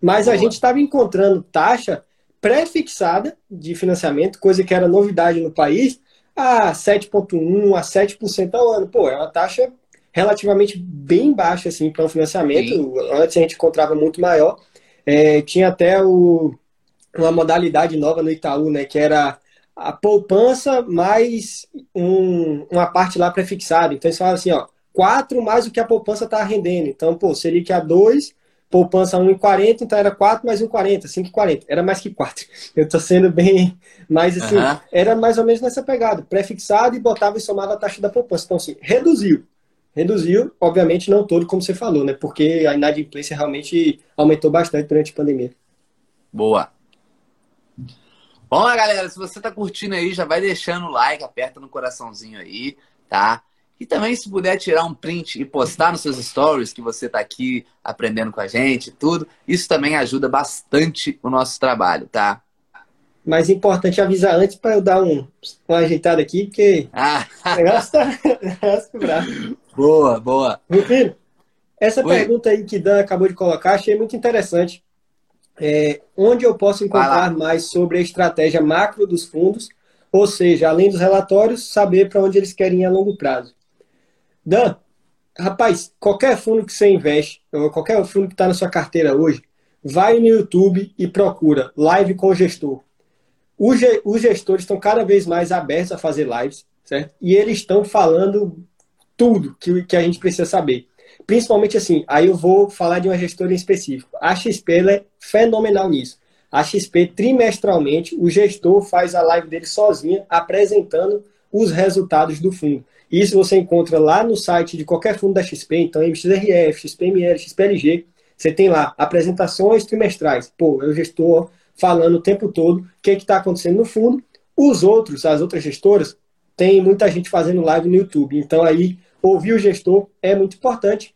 mas Boa. a gente estava encontrando taxa pré-fixada de financiamento, coisa que era novidade no país, a 7,1% a 7% ao ano. Pô, é uma taxa relativamente bem baixa assim, para um financiamento. Sim. Antes a gente encontrava muito maior. É, tinha até o, uma modalidade nova no Itaú, né, que era a poupança mais um, uma parte lá prefixada. Então eles falavam assim, ó, 4 mais o que a poupança está rendendo. Então, pô, seria que a 2 poupança 1,40, então era 4 mais 1,40, 5,40. Era mais que 4. [laughs] Eu estou sendo bem. Mas assim, uhum. era mais ou menos nessa pegada. Prefixado e botava e somava a taxa da poupança. Então, assim, reduziu. Reduziu, obviamente não todo, como você falou, né? Porque a inadimplência realmente aumentou bastante durante a pandemia. Boa. Lá, galera. Se você está curtindo aí, já vai deixando o like, aperta no coraçãozinho aí, tá? E também, se puder tirar um print e postar nos seus stories que você está aqui aprendendo com a gente tudo, isso também ajuda bastante o nosso trabalho, tá? Mas importante avisar antes para eu dar um, uma ajeitada aqui, porque ah. o negócio tá, [laughs] bravo. Boa, boa. Rufino, essa Oi. pergunta aí que Dan acabou de colocar, achei muito interessante. É, onde eu posso encontrar mais sobre a estratégia macro dos fundos, ou seja, além dos relatórios, saber para onde eles querem ir a longo prazo. Dan, rapaz, qualquer fundo que você investe, qualquer fundo que está na sua carteira hoje, vai no YouTube e procura live com o gestor. Os, gestores estão cada vez mais abertos a fazer lives, certo? E eles estão falando tudo que, que a gente precisa saber. Principalmente assim, aí eu vou falar de uma gestora em específico. A XP é fenomenal nisso. A XP, trimestralmente, o gestor faz a live dele sozinha, apresentando os resultados do fundo. Isso você encontra lá no site de qualquer fundo da XP, então MXRF, XPML, XPLG, você tem lá apresentações trimestrais. Pô, eu gestor falando o tempo todo o que está acontecendo no fundo. Os outros, as outras gestoras, tem muita gente fazendo live no YouTube. Então aí, ouvir o gestor é muito importante.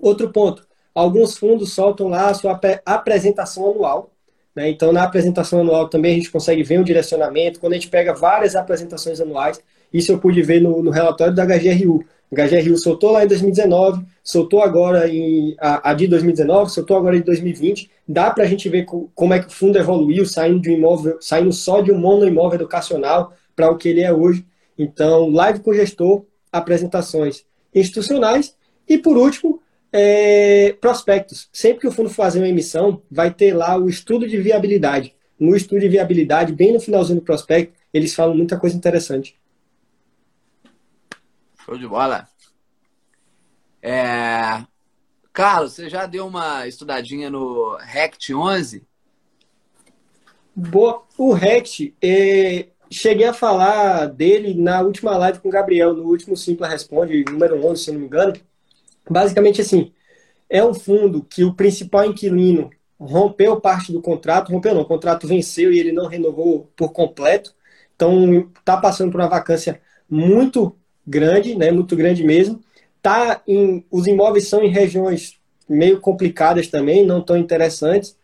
Outro ponto, alguns fundos soltam lá a sua apresentação anual. Né? Então, na apresentação anual também a gente consegue ver um direcionamento. Quando a gente pega várias apresentações anuais, isso eu pude ver no, no relatório da HGRU. A HGRU soltou lá em 2019, soltou agora em a, a de 2019, soltou agora em 2020. Dá para a gente ver co, como é que o fundo evoluiu, saindo de um imóvel, saindo só de um monoimóvel educacional para o que ele é hoje. Então, live com gestor, apresentações institucionais e, por último, é, prospectos. Sempre que o fundo fazer uma emissão, vai ter lá o estudo de viabilidade. No estudo de viabilidade, bem no finalzinho do prospecto, eles falam muita coisa interessante. Show de bola. É... Carlos, você já deu uma estudadinha no RECT 11? Boa. O RECT, é... cheguei a falar dele na última live com o Gabriel, no último Simpla Responde, número 11, se não me engano. Basicamente assim, é um fundo que o principal inquilino rompeu parte do contrato, rompeu não, o contrato venceu e ele não renovou por completo. Então está passando por uma vacância muito grande, né, muito grande mesmo. Tá em, os imóveis são em regiões meio complicadas também, não tão interessantes.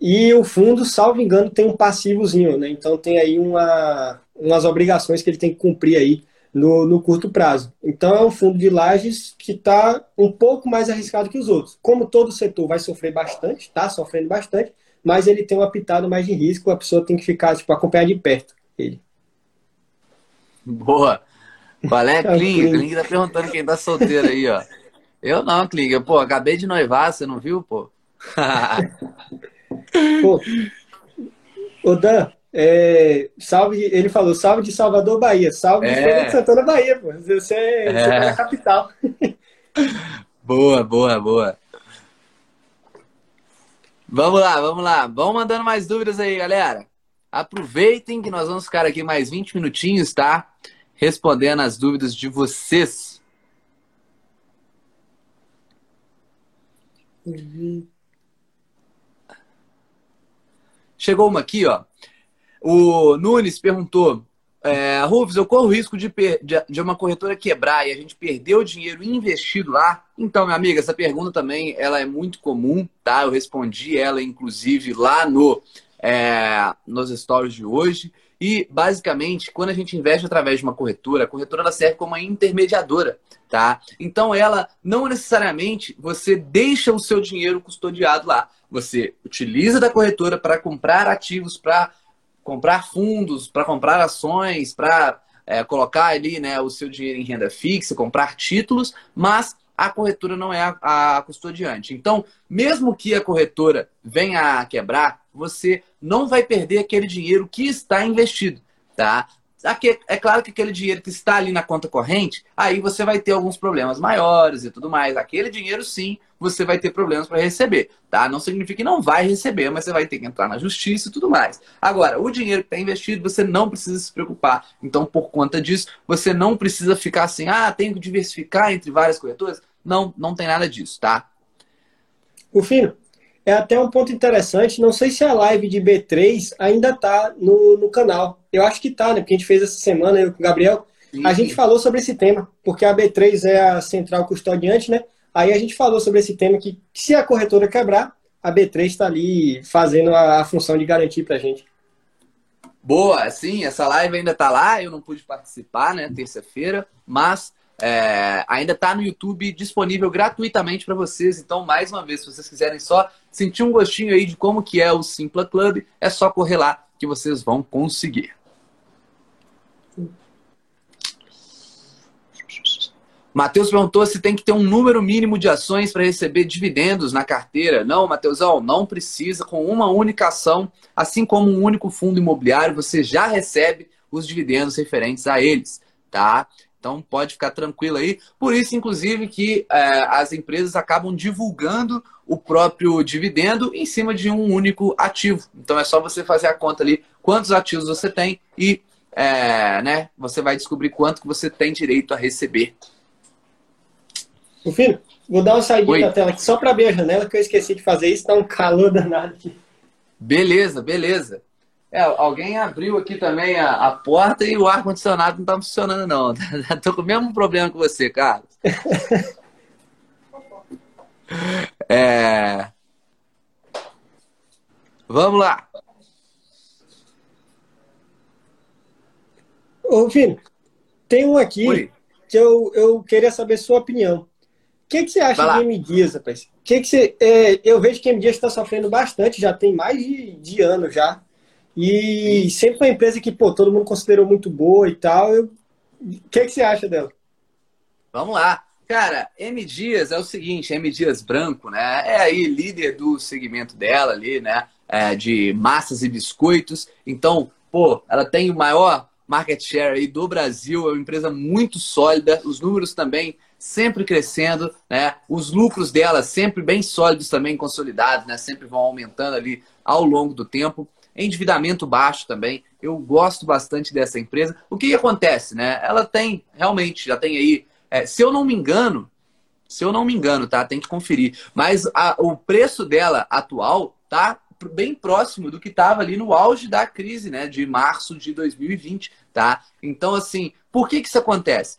E o fundo, salvo engano, tem um passivozinho, né? Então tem aí uma, umas obrigações que ele tem que cumprir aí no, no curto prazo. Então é um fundo de lajes que está um pouco mais arriscado que os outros. Como todo setor vai sofrer bastante, está sofrendo bastante, mas ele tem uma pitada mais de risco, a pessoa tem que ficar, tipo, acompanhar de perto ele. Boa! Qual é, [laughs] Kling? Kling tá perguntando quem tá solteiro aí, ó. Eu não, Kling. Pô, acabei de noivar, você não viu, pô? [laughs] pô, ô Dan, é, salve, ele falou, salve de Salvador, Bahia. Salve de é. Santana, Bahia, pô. Você, é. você tá na capital. [laughs] boa, boa, boa. Vamos lá, vamos lá. Vão mandando mais dúvidas aí, galera. Aproveitem que nós vamos ficar aqui mais 20 minutinhos, tá? Respondendo as dúvidas de vocês. Chegou uma aqui, ó. O Nunes perguntou: é, Rufus, eu corro o risco de, de, uma corretora quebrar e a gente perder o dinheiro investido lá? Então, minha amiga, essa pergunta também ela é muito comum, tá? Eu respondi ela, inclusive, lá no, é, nos stories de hoje. E, basicamente, quando a gente investe através de uma corretora, a corretora ela serve como uma intermediadora, tá? Então, ela não necessariamente você deixa o seu dinheiro custodiado lá. Você utiliza da corretora para comprar ativos, para comprar fundos, para comprar ações, para é, colocar ali né, o seu dinheiro em renda fixa, comprar títulos, mas a corretora não é a, a custodiante. Então, mesmo que a corretora venha a quebrar, você não vai perder aquele dinheiro que está investido, tá? É claro que aquele dinheiro que está ali na conta corrente, aí você vai ter alguns problemas maiores e tudo mais. Aquele dinheiro, sim, você vai ter problemas para receber, tá? Não significa que não vai receber, mas você vai ter que entrar na justiça e tudo mais. Agora, o dinheiro que está investido, você não precisa se preocupar. Então, por conta disso, você não precisa ficar assim, ah, tenho que diversificar entre várias corretoras. Não, não tem nada disso, tá? O Fino, é até um ponto interessante. Não sei se a live de B3 ainda está no, no canal. Eu acho que está, né? Porque a gente fez essa semana, eu com o Gabriel. Sim. A gente falou sobre esse tema, porque a B3 é a central custodiante, né? Aí a gente falou sobre esse tema que se a corretora quebrar, a B3 está ali fazendo a, a função de garantir para a gente. Boa, sim, essa live ainda está lá, eu não pude participar, né, terça-feira, mas é, ainda está no YouTube disponível gratuitamente para vocês. Então, mais uma vez, se vocês quiserem só sentir um gostinho aí de como que é o Simpla Club, é só correr lá que vocês vão conseguir. Matheus perguntou se tem que ter um número mínimo de ações para receber dividendos na carteira. Não, Matheusão, não precisa. Com uma única ação, assim como um único fundo imobiliário, você já recebe os dividendos referentes a eles, tá? Então pode ficar tranquilo aí. Por isso, inclusive, que é, as empresas acabam divulgando o próprio dividendo em cima de um único ativo. Então é só você fazer a conta ali quantos ativos você tem e é, né, você vai descobrir quanto que você tem direito a receber. O filho, vou dar uma saída da tela aqui só para abrir a janela, que eu esqueci de fazer isso, tá um calor danado aqui. Beleza, beleza. É, alguém abriu aqui também a, a porta e o ar-condicionado não tá funcionando, não. [laughs] Tô com o mesmo problema que você, Carlos. É... Vamos lá. Ô, Vini, tem um aqui Oi. que eu, eu queria saber sua opinião. O que, que você acha de M Dias, rapaz? Que que você, é, eu vejo que M Dias está sofrendo bastante, já tem mais de, de ano já. E sempre foi uma empresa que, pô, todo mundo considerou muito boa e tal. O que, que você acha dela? Vamos lá. Cara, M Dias é o seguinte, M Dias Branco, né? É aí líder do segmento dela ali, né? É, de massas e biscoitos. Então, pô, ela tem o maior market share aí do Brasil, é uma empresa muito sólida. Os números também sempre crescendo, né? Os lucros dela sempre bem sólidos também, consolidados, né? Sempre vão aumentando ali ao longo do tempo. Endividamento baixo também. Eu gosto bastante dessa empresa. O que, que acontece, né? Ela tem, realmente, já tem aí, é, se eu não me engano, se eu não me engano, tá? Tem que conferir. Mas a, o preço dela atual tá bem próximo do que estava ali no auge da crise, né? De março de 2020, tá? Então, assim, por que, que isso acontece?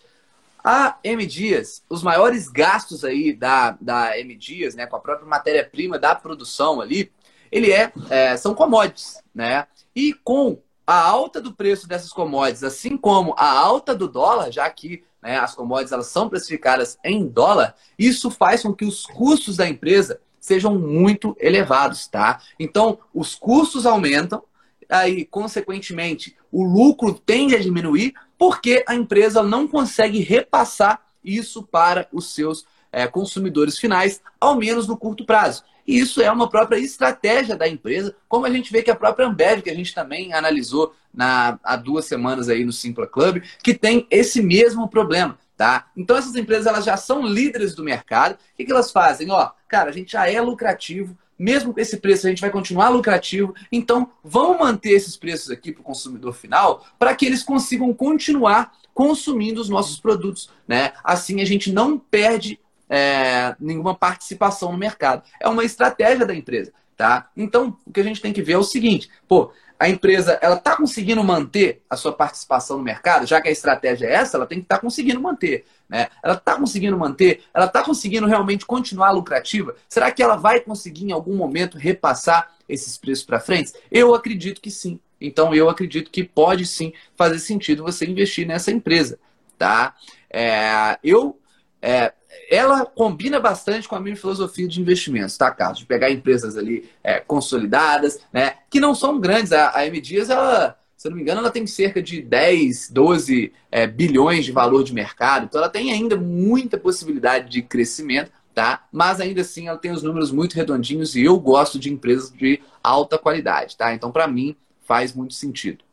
A M Dias, os maiores gastos aí da, da M Dias, né? Com a própria matéria-prima da produção ali, ele é, é, são commodities, né? E com a alta do preço dessas commodities, assim como a alta do dólar, já que né, as commodities elas são precificadas em dólar, isso faz com que os custos da empresa sejam muito elevados, tá? Então, os custos aumentam, aí, consequentemente, o lucro tende a diminuir, porque a empresa não consegue repassar isso para os seus é, consumidores finais, ao menos no curto prazo. E isso é uma própria estratégia da empresa, como a gente vê que a própria Ambev, que a gente também analisou na, há duas semanas aí no Simpla Club, que tem esse mesmo problema. Tá? Então essas empresas elas já são líderes do mercado. O que, que elas fazem? Ó, cara, a gente já é lucrativo, mesmo com esse preço a gente vai continuar lucrativo. Então vamos manter esses preços aqui para o consumidor final para que eles consigam continuar consumindo os nossos produtos. Né? Assim a gente não perde é, nenhuma participação no mercado. É uma estratégia da empresa. Tá? Então, o que a gente tem que ver é o seguinte: pô, a empresa ela está conseguindo manter a sua participação no mercado, já que a estratégia é essa, ela tem que estar tá conseguindo manter. Né? Ela está conseguindo manter, ela está conseguindo realmente continuar lucrativa. Será que ela vai conseguir em algum momento repassar esses preços para frente? Eu acredito que sim. Então eu acredito que pode sim fazer sentido você investir nessa empresa. Tá? É, eu é, ela combina bastante com a minha filosofia de investimentos, tá, Carlos? De pegar empresas ali é, consolidadas, né? Que não são grandes. A, a ela, se eu não me engano, ela tem cerca de 10, 12 é, bilhões de valor de mercado. Então ela tem ainda muita possibilidade de crescimento, tá? Mas ainda assim ela tem os números muito redondinhos e eu gosto de empresas de alta qualidade, tá? Então, para mim, faz muito sentido.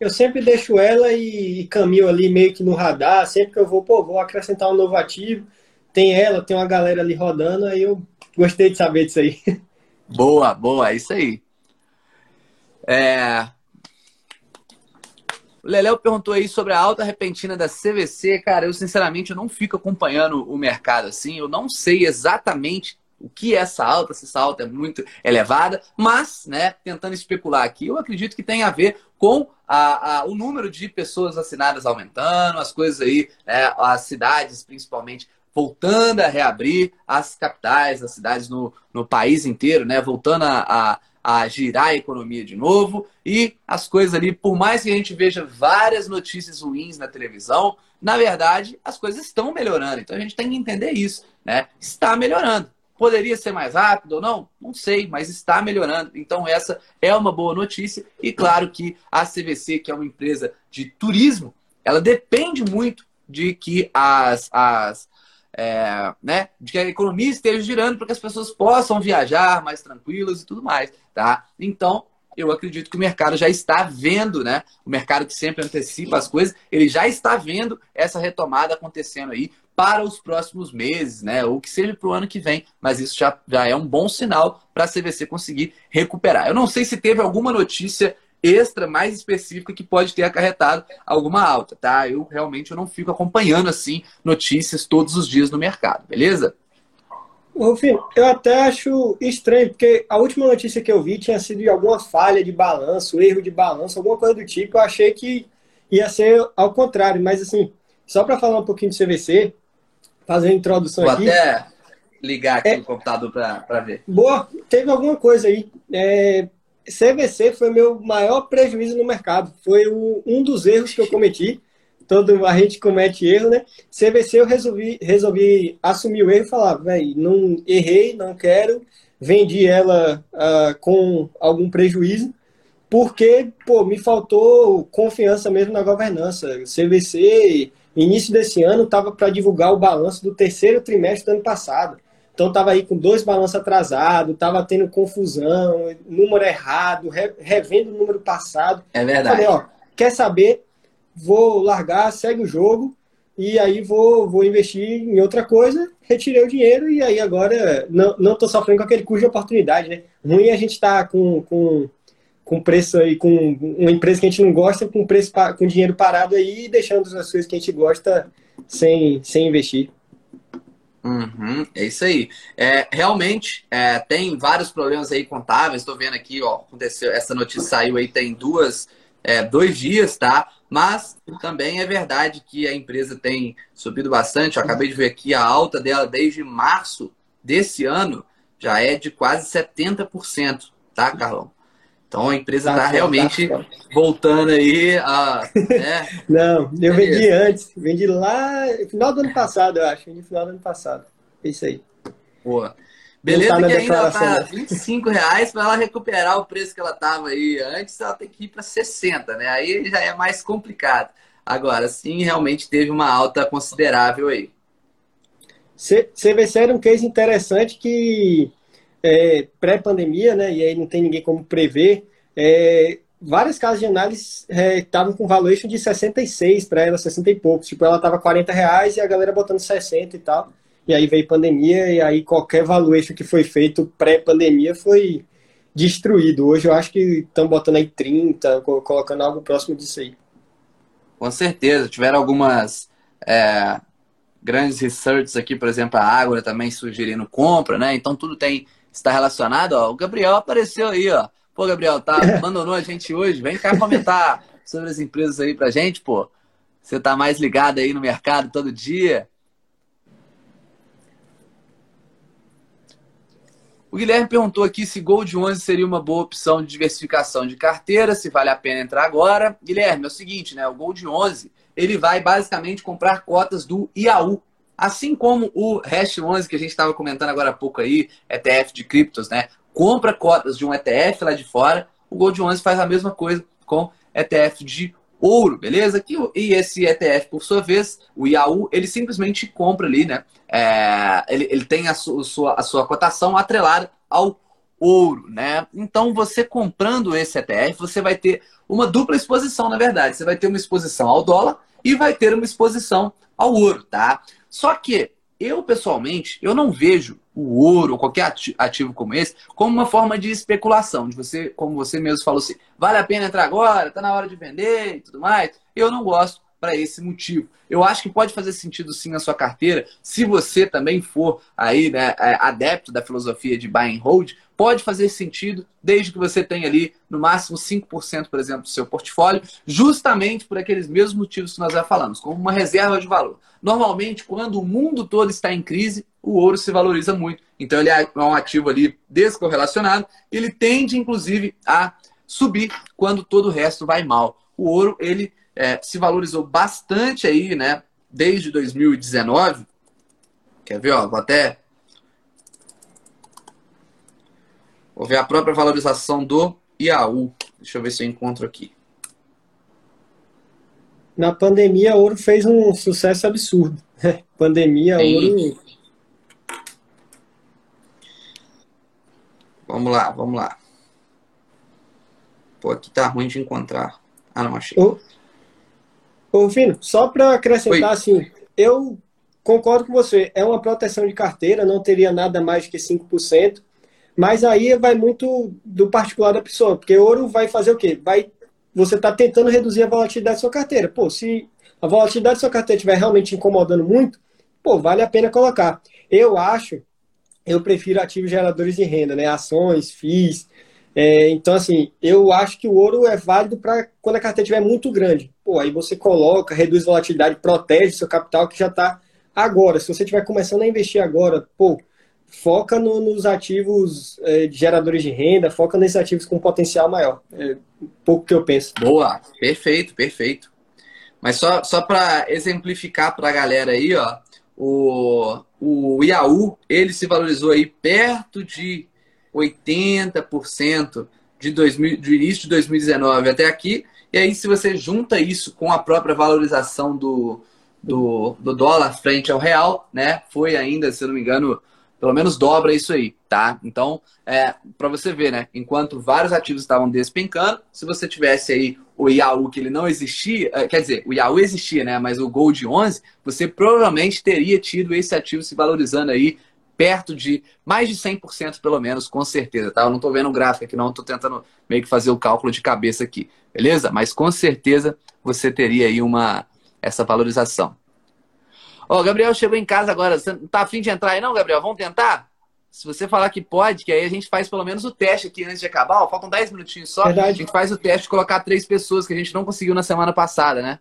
Eu sempre deixo ela e, e, caminho ali meio que no radar. Sempre que eu vou, pô, vou acrescentar um novo ativo. Tem ela, tem uma galera ali rodando. Aí eu gostei de saber disso aí. [laughs] Boa, boa, é isso aí. É... O Leléo perguntou aí sobre a alta repentina da CVC. Cara, eu sinceramente eu não fico acompanhando o mercado assim. Eu não sei exatamente o que é essa alta, se essa alta é muito elevada, mas, né, tentando especular aqui, eu acredito que tem a ver com a, a, o número de pessoas vacinadas aumentando, as coisas aí, né, as cidades principalmente voltando a reabrir, as capitais, as cidades no, no país inteiro, né, voltando a, a, a girar a economia de novo e as coisas ali, por mais que a gente veja várias notícias ruins na televisão, na verdade, as coisas estão melhorando. Então a gente tem que entender isso, né? Está melhorando. Poderia ser mais rápido ou não? Não sei, mas está melhorando. Então, essa é uma boa notícia. E claro que a CVC, que é uma empresa de turismo, ela depende muito de que as, as é, né, de que a economia esteja girando para que as pessoas possam viajar mais tranquilas e tudo mais, tá? Então, eu acredito que o mercado já está vendo, né? O mercado que sempre antecipa as coisas, ele já está vendo essa retomada acontecendo aí para os próximos meses, né? Ou que seja para o ano que vem. Mas isso já, já é um bom sinal para a CVC conseguir recuperar. Eu não sei se teve alguma notícia extra mais específica que pode ter acarretado alguma alta, tá? Eu realmente eu não fico acompanhando assim notícias todos os dias no mercado, beleza? Rufino, eu até acho estranho, porque a última notícia que eu vi tinha sido de alguma falha de balanço, erro de balanço, alguma coisa do tipo. Eu achei que ia ser ao contrário, mas assim, só para falar um pouquinho de CVC, fazer a introdução Vou aqui. até ligar aqui é, o computador para ver. Boa, teve alguma coisa aí. É, CVC foi meu maior prejuízo no mercado. Foi o, um dos erros que eu cometi. Todo a gente comete erro, né? CVC eu resolvi, resolvi assumir o erro e falar, velho, não errei, não quero, vendi ela uh, com algum prejuízo, porque, pô, me faltou confiança mesmo na governança. CVC Início desse ano estava para divulgar o balanço do terceiro trimestre do ano passado. Então estava aí com dois balanços atrasados, estava tendo confusão, número errado, revendo o número passado. É verdade. Falei, ó, quer saber? Vou largar, segue o jogo. e aí vou, vou investir em outra coisa, retirei o dinheiro e aí agora não, não tô sofrendo com aquele custo de oportunidade, né? Ruim a gente estar tá com, com, com preço aí, com uma empresa que a gente não gosta, com preço com dinheiro parado aí e deixando as coisas que a gente gosta sem, sem investir. Uhum, é isso aí. É, realmente é, tem vários problemas aí contábeis. Estou vendo aqui, ó, aconteceu, essa notícia saiu aí tem duas, é, dois dias, tá? Mas também é verdade que a empresa tem subido bastante. Eu acabei de ver aqui a alta dela desde março desse ano já é de quase 70%, tá, Carlão? Então a empresa está tá realmente tá voltando aí a. Né? [laughs] Não, eu é vendi antes, vendi lá no final do ano passado, eu acho. Vendi no final do ano passado. É isso aí. Boa. Beleza que ainda tá 25 reais para ela recuperar o preço que ela estava aí antes, ela tem que ir para 60, né? Aí já é mais complicado. Agora, sim, realmente teve uma alta considerável aí. CVC era um case interessante que é, pré-pandemia, né? E aí não tem ninguém como prever. É, várias casas de análise estavam é, com valuation de 66 para ela, 60 e poucos. Tipo, ela tava 40 reais e a galera botando 60 e tal. E aí veio pandemia, e aí qualquer valuation que foi feito pré-pandemia foi destruído. Hoje eu acho que estão botando aí 30, colocando algo próximo disso aí. Com certeza. Tiveram algumas é, grandes researches aqui, por exemplo, a Ágora também sugerindo compra, né? Então tudo tem está relacionado. Ó. O Gabriel apareceu aí, ó. Pô, Gabriel, tá, [laughs] abandonou a gente hoje. Vem cá comentar sobre as empresas aí pra gente, pô. Você tá mais ligado aí no mercado todo dia. O Guilherme perguntou aqui se Gold 11 seria uma boa opção de diversificação de carteira, se vale a pena entrar agora. Guilherme, é o seguinte, né? O Gold 11, ele vai basicamente comprar cotas do IAU. Assim como o Hash 11 que a gente estava comentando agora há pouco aí, ETF de criptos, né? Compra cotas de um ETF lá de fora, o Gold 11 faz a mesma coisa com ETF de ouro, beleza? E esse ETF, por sua vez, o IAU, ele simplesmente compra ali, né? É, ele, ele tem a sua, a sua cotação atrelada ao ouro, né? Então, você comprando esse ETF, você vai ter uma dupla exposição, na verdade. Você vai ter uma exposição ao dólar e vai ter uma exposição ao ouro, tá? Só que eu, pessoalmente, eu não vejo o ouro ou qualquer ativo como esse como uma forma de especulação, de você, como você mesmo falou assim, vale a pena entrar agora, tá na hora de vender e tudo mais. Eu não gosto para esse motivo. Eu acho que pode fazer sentido sim na sua carteira, se você também for aí, né, é, adepto da filosofia de buy and hold, pode fazer sentido desde que você tenha ali no máximo 5%, por exemplo, do seu portfólio, justamente por aqueles mesmos motivos que nós já falamos, como uma reserva de valor. Normalmente, quando o mundo todo está em crise, o ouro se valoriza muito. Então ele é um ativo ali descorrelacionado, ele tende inclusive a subir quando todo o resto vai mal. O ouro ele é, se valorizou bastante aí, né? Desde 2019. Quer ver? Ó, vou até Vou ver a própria valorização do IAU. Deixa eu ver se eu encontro aqui. Na pandemia, ouro fez um sucesso absurdo. [laughs] pandemia, Sim. ouro. Vamos lá, vamos lá. Pô, aqui tá ruim de encontrar. Ah, não, achei. Ô, ô Fino, soi para acrescentar Oi. assim, eu concordo com você. É uma proteção de carteira, não teria nada mais que 5%. Mas aí vai muito do particular da pessoa, porque ouro vai fazer o quê? Vai, você está tentando reduzir a volatilidade da sua carteira. Pô, se a volatilidade da sua carteira estiver realmente incomodando muito, pô, vale a pena colocar. Eu acho, eu prefiro ativos geradores de renda, né? Ações, FIIs. É, então, assim, eu acho que o ouro é válido para quando a carteira estiver muito grande. Pô, aí você coloca, reduz a volatilidade, protege seu capital que já está agora. Se você estiver começando a investir agora, pô, foca no, nos ativos é, geradores de renda, foca nesses ativos com potencial maior. É pouco que eu penso. Boa, perfeito, perfeito. Mas só, só para exemplificar para a galera aí, ó, o, o IAU, ele se valorizou aí perto de 80% de, 2000, de início de 2019 até aqui. E aí, se você junta isso com a própria valorização do, do, do dólar frente ao real, né? Foi ainda, se eu não me engano, pelo menos dobra isso aí, tá? Então, é, para você ver, né? Enquanto vários ativos estavam despencando, se você tivesse aí o Yahoo que ele não existia, é, quer dizer, o Yahoo existia, né? Mas o Gold 11, você provavelmente teria tido esse ativo se valorizando aí perto de mais de 100% pelo menos, com certeza, tá? Eu não estou vendo o gráfico aqui não, estou tentando meio que fazer o cálculo de cabeça aqui, beleza? Mas com certeza você teria aí uma essa valorização. Ó, oh, Gabriel chegou em casa agora, você não tá afim de entrar aí não, Gabriel? Vamos tentar? Se você falar que pode, que aí a gente faz pelo menos o teste aqui antes de acabar, ó, faltam 10 minutinhos só, Verdade. a gente faz o teste de colocar três pessoas que a gente não conseguiu na semana passada, né?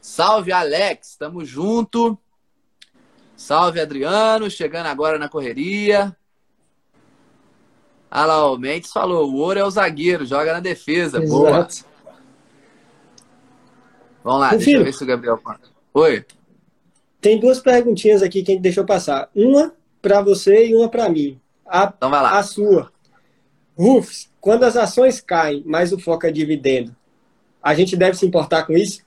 Salve, Alex, tamo junto. Salve, Adriano, chegando agora na correria. Ah lá, o Mendes falou, o ouro é o zagueiro, joga na defesa. Exato. Boa. Vamos lá, deixa eu ver se o Gabriel... Oi. Tem duas perguntinhas aqui que a gente deixou passar. Uma para você e uma para mim. A, então vai lá. A sua. Rufus, quando as ações caem, mas o foco é dividendo, a gente deve se importar com isso?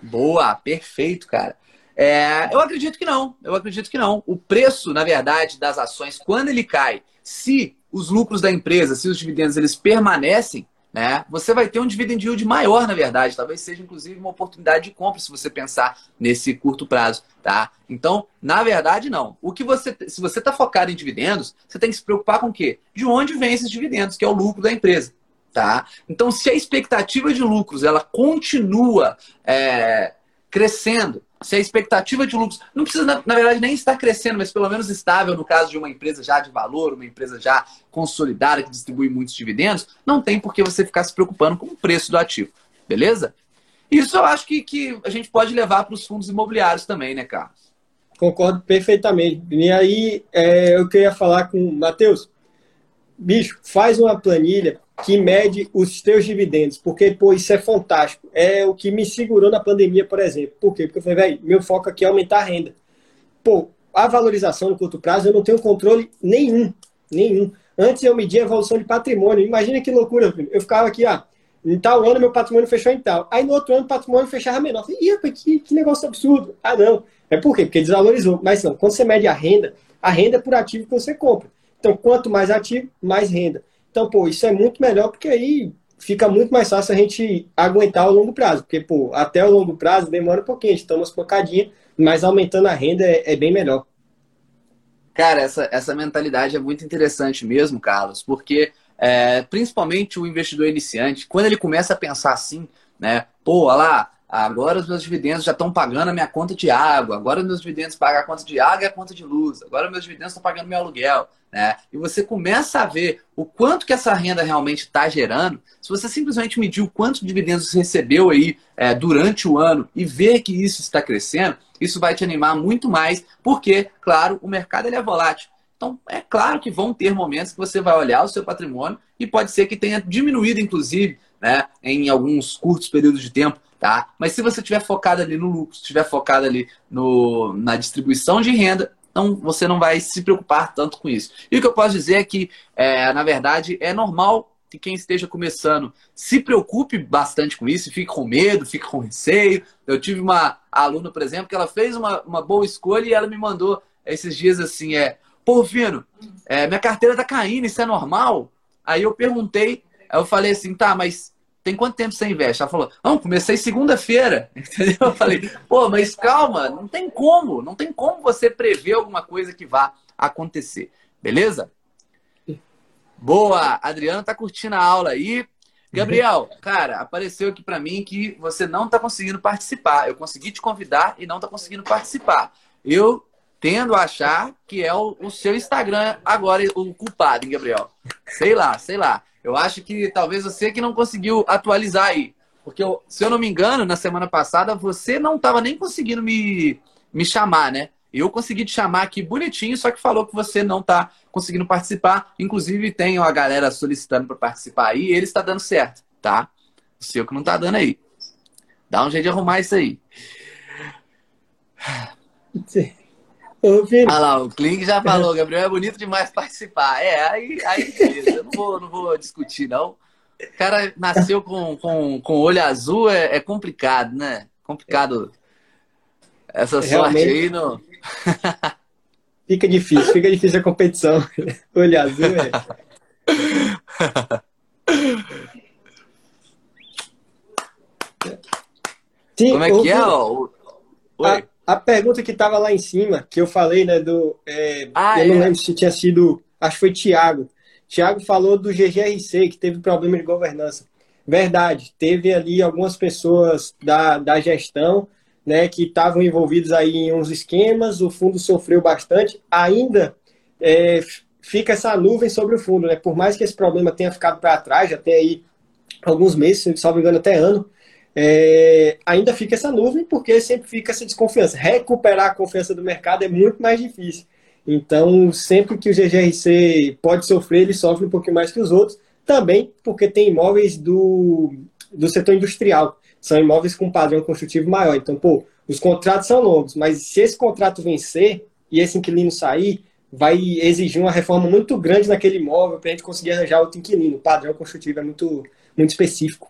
Boa, perfeito, cara. É, eu acredito que não. Eu acredito que não. O preço, na verdade, das ações, quando ele cai, se os lucros da empresa, se os dividendos eles permanecem, né, você vai ter um dividend yield maior, na verdade. Talvez seja, inclusive, uma oportunidade de compra, se você pensar nesse curto prazo. Tá? Então, na verdade, não. O que você, se você está focado em dividendos, você tem que se preocupar com o quê? De onde vem esses dividendos, que é o lucro da empresa. Tá? Então, se a expectativa de lucros ela continua é, crescendo, se a expectativa de lucros não precisa, na, na, verdade, nem estar crescendo, mas pelo menos estável no caso de uma empresa já de valor, uma empresa já consolidada que distribui muitos dividendos, não tem por que você ficar se preocupando com o preço do ativo. Beleza? Isso eu acho que, que a gente pode levar para os fundos imobiliários também, né, Carlos? Concordo perfeitamente. E aí é, eu queria falar com o Matheus. Bicho, faz uma planilha que mede os teus dividendos, porque, pô, isso é fantástico. É o que me segurou na pandemia, por exemplo. Por quê? Porque eu falei, velho, meu foco aqui é aumentar a renda. Pô, a valorização no curto prazo eu não tenho controle nenhum, nenhum. Antes eu media a evolução de patrimônio. Imagina que loucura, filho. Eu ficava aqui, ah, em tal ano meu patrimônio fechou em tal. Aí no outro ano o patrimônio fechava menor. Eu falei, Ih, que, que negócio absurdo. Ah, não. É por quê? Porque desvalorizou. Mas não, quando você mede a renda, a renda é por ativo que você compra. Então, quanto mais ativo, mais renda. Então, pô, isso é muito melhor porque aí fica muito mais fácil a gente aguentar o longo prazo. Porque, pô, até o longo prazo demora um pouquinho, a gente toma umas pocadinhas, mas aumentando a renda é, é bem melhor. Cara, essa, essa mentalidade é muito interessante mesmo, Carlos, porque é, principalmente o investidor iniciante, quando ele começa a pensar assim, né? Pô, lá, Agora os meus dividendos já estão pagando a minha conta de água. Agora os meus dividendos pagam a conta de água e a conta de luz. Agora os meus dividendos estão pagando meu aluguel. Né? E você começa a ver o quanto que essa renda realmente está gerando. Se você simplesmente medir o quanto de dividendos você recebeu aí é, durante o ano e ver que isso está crescendo, isso vai te animar muito mais, porque, claro, o mercado ele é volátil. Então, é claro que vão ter momentos que você vai olhar o seu patrimônio e pode ser que tenha diminuído, inclusive, né, em alguns curtos períodos de tempo tá? Mas se você estiver focado ali no lucro, estiver focado ali no, na distribuição de renda, então você não vai se preocupar tanto com isso. E o que eu posso dizer é que, é, na verdade, é normal que quem esteja começando se preocupe bastante com isso, fique com medo, fique com receio. Eu tive uma aluna, por exemplo, que ela fez uma, uma boa escolha e ela me mandou esses dias assim, é, pô, é, minha carteira tá caindo, isso é normal? Aí eu perguntei, eu falei assim, tá, mas tem quanto tempo você investe? Ela falou, não, comecei segunda-feira. [laughs] Entendeu? Eu falei, pô, mas calma, não tem como, não tem como você prever alguma coisa que vá acontecer. Beleza? Boa, Adriano tá curtindo a aula aí. Gabriel, cara, apareceu aqui para mim que você não tá conseguindo participar. Eu consegui te convidar e não tá conseguindo participar. Eu tendo a achar que é o, o seu Instagram agora o culpado, hein, Gabriel? Sei lá, sei lá. Eu acho que talvez você que não conseguiu atualizar aí. Porque, eu, se eu não me engano, na semana passada, você não estava nem conseguindo me, me chamar, né? Eu consegui te chamar aqui bonitinho, só que falou que você não está conseguindo participar. Inclusive, tem a galera solicitando para participar aí e ele está dando certo, tá? O seu que não está dando aí. Dá um jeito de arrumar isso aí. Sim. Olha lá, o Kling já falou, Gabriel, é bonito demais participar. É, aí, aí beleza, eu não vou, não vou discutir, não. O cara nasceu com, com, com olho azul, é, é complicado, né? Complicado essa sorte Realmente... aí. No... [laughs] Fica difícil, fica difícil a competição. [laughs] Olho azul é. Sim, Como é que é? Ó? A, a, pergunta que estava lá em cima, que eu falei, né, do. É, ah, eu é. não lembro se tinha sido. Acho que foi Tiago. Tiago falou do GGRC, que teve problema de governança. Verdade, teve ali algumas pessoas da, da gestão né, que estavam envolvidos aí em uns esquemas, o fundo sofreu bastante. Ainda é, fica essa nuvem sobre o fundo, né? Por mais que esse problema tenha ficado para trás, já tem aí alguns meses, se não me engano, até ano, é, ainda fica essa nuvem porque sempre fica essa desconfiança. Recuperar a confiança do mercado é muito mais difícil. Então, sempre que o GGRC pode sofrer, ele sofre um pouquinho mais que os outros, também porque tem imóveis do, do setor industrial, são imóveis com padrão construtivo maior. Então, pô, os contratos são longos, mas se esse contrato vencer e esse inquilino sair, vai exigir uma reforma muito grande naquele imóvel para a gente conseguir arranjar outro inquilino. O padrão construtivo é muito, muito específico.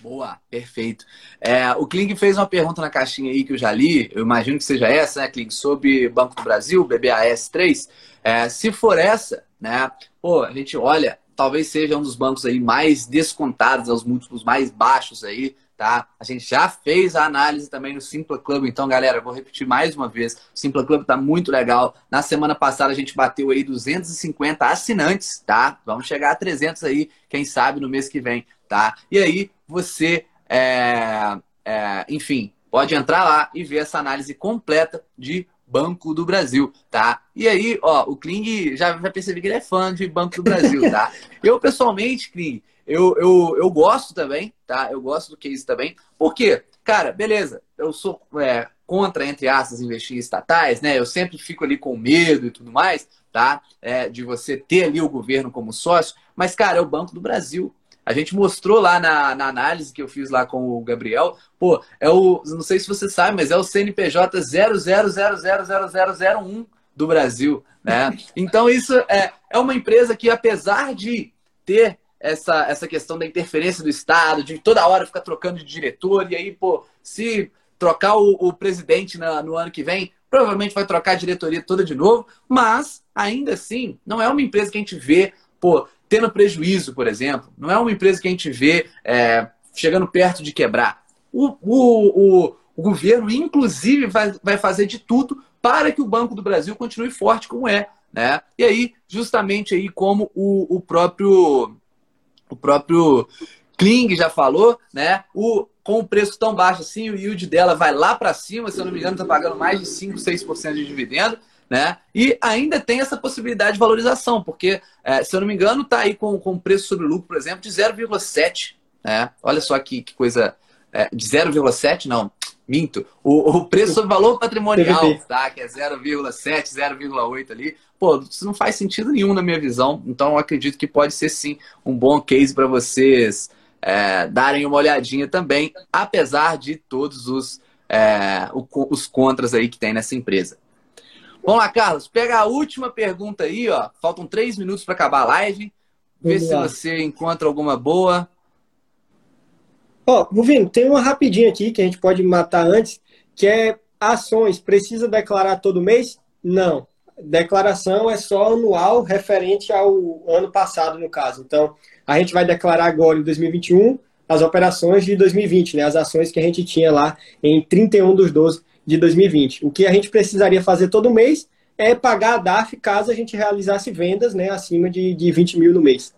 Boa, perfeito. É, o Kling fez uma pergunta na caixinha aí que eu já li, eu imagino que seja essa, né, Kling, sobre Banco do Brasil, BBAS 3. É, se for essa, né, pô, a gente olha, talvez seja um dos bancos aí mais descontados, os múltiplos mais baixos aí, tá? A gente já fez a análise também no Simpla Club, então, galera, vou repetir mais uma vez, o Simpla Club tá muito legal. Na semana passada a gente bateu aí 250 assinantes, tá? Vamos chegar a 300 aí, quem sabe no mês que vem, tá? E aí, você, é, é, enfim, pode entrar lá e ver essa análise completa de Banco do Brasil, tá? E aí, ó, o Kling já, já percebi que ele é fã de Banco do Brasil, tá? [laughs] eu, pessoalmente, Kling, eu, eu, eu gosto também, tá? Eu gosto do case também. Por quê? Cara, beleza, eu sou é, contra, entre aspas, investir em estatais, né? Eu sempre fico ali com medo e tudo mais, tá? É, de você ter ali o governo como sócio. Mas, cara, é o Banco do Brasil, a gente mostrou lá na, na, análise que eu fiz lá com o Gabriel, pô, é o, não sei se você sabe, mas é o CNPJ 00000001 do Brasil, né? [laughs] Então isso é, é uma empresa que apesar de ter essa, essa questão da interferência do Estado, de toda hora ficar trocando de diretor, e aí, pô, se trocar o, o presidente na, no ano que vem, provavelmente vai trocar a diretoria toda de novo, mas ainda assim, não é uma empresa que a gente vê, pô, tendo prejuízo, por exemplo. Não é uma empresa que a gente vê é, chegando perto de quebrar. O, o, o, o, governo, inclusive, vai, vai fazer de tudo para que o Banco do Brasil continue forte como é. Né? E aí, justamente aí como o, o próprio o próprio Kling já falou, né? O, com o preço tão baixo assim, o yield dela vai lá para cima, se eu não me engano, está pagando mais de 5, 6% de dividendo né? E ainda tem essa possibilidade de valorização, porque, é, se eu não me engano, está aí com, com preço sobre lucro, por exemplo, de 0,7. Né? Olha só que, que coisa. É, de 0,7, não, minto. O, o preço sobre valor patrimonial, tá? Que é 0,7, 0,8 ali. Pô, isso não faz sentido nenhum na minha visão. Então, eu acredito que pode ser sim um bom case para vocês é, darem uma olhadinha também, apesar de todos os, é, os contras aí que tem nessa empresa. Vamos lá, Carlos. Pega a última pergunta aí, ó. Faltam três minutos para acabar a live. Vê Vamos se lá. você encontra alguma boa. Ó, oh, tem uma rapidinha aqui que a gente pode matar antes, que é ações. Precisa declarar todo mês? Não. Declaração é só anual, referente ao ano passado, no caso. Então, a gente vai declarar agora, em 2021, as operações de 2020, né? As ações que a gente tinha lá em 31 dos 12 de 2020. O que a gente precisaria fazer todo mês é pagar a DAF caso a gente realizasse vendas né, acima de, de 20 mil no mês.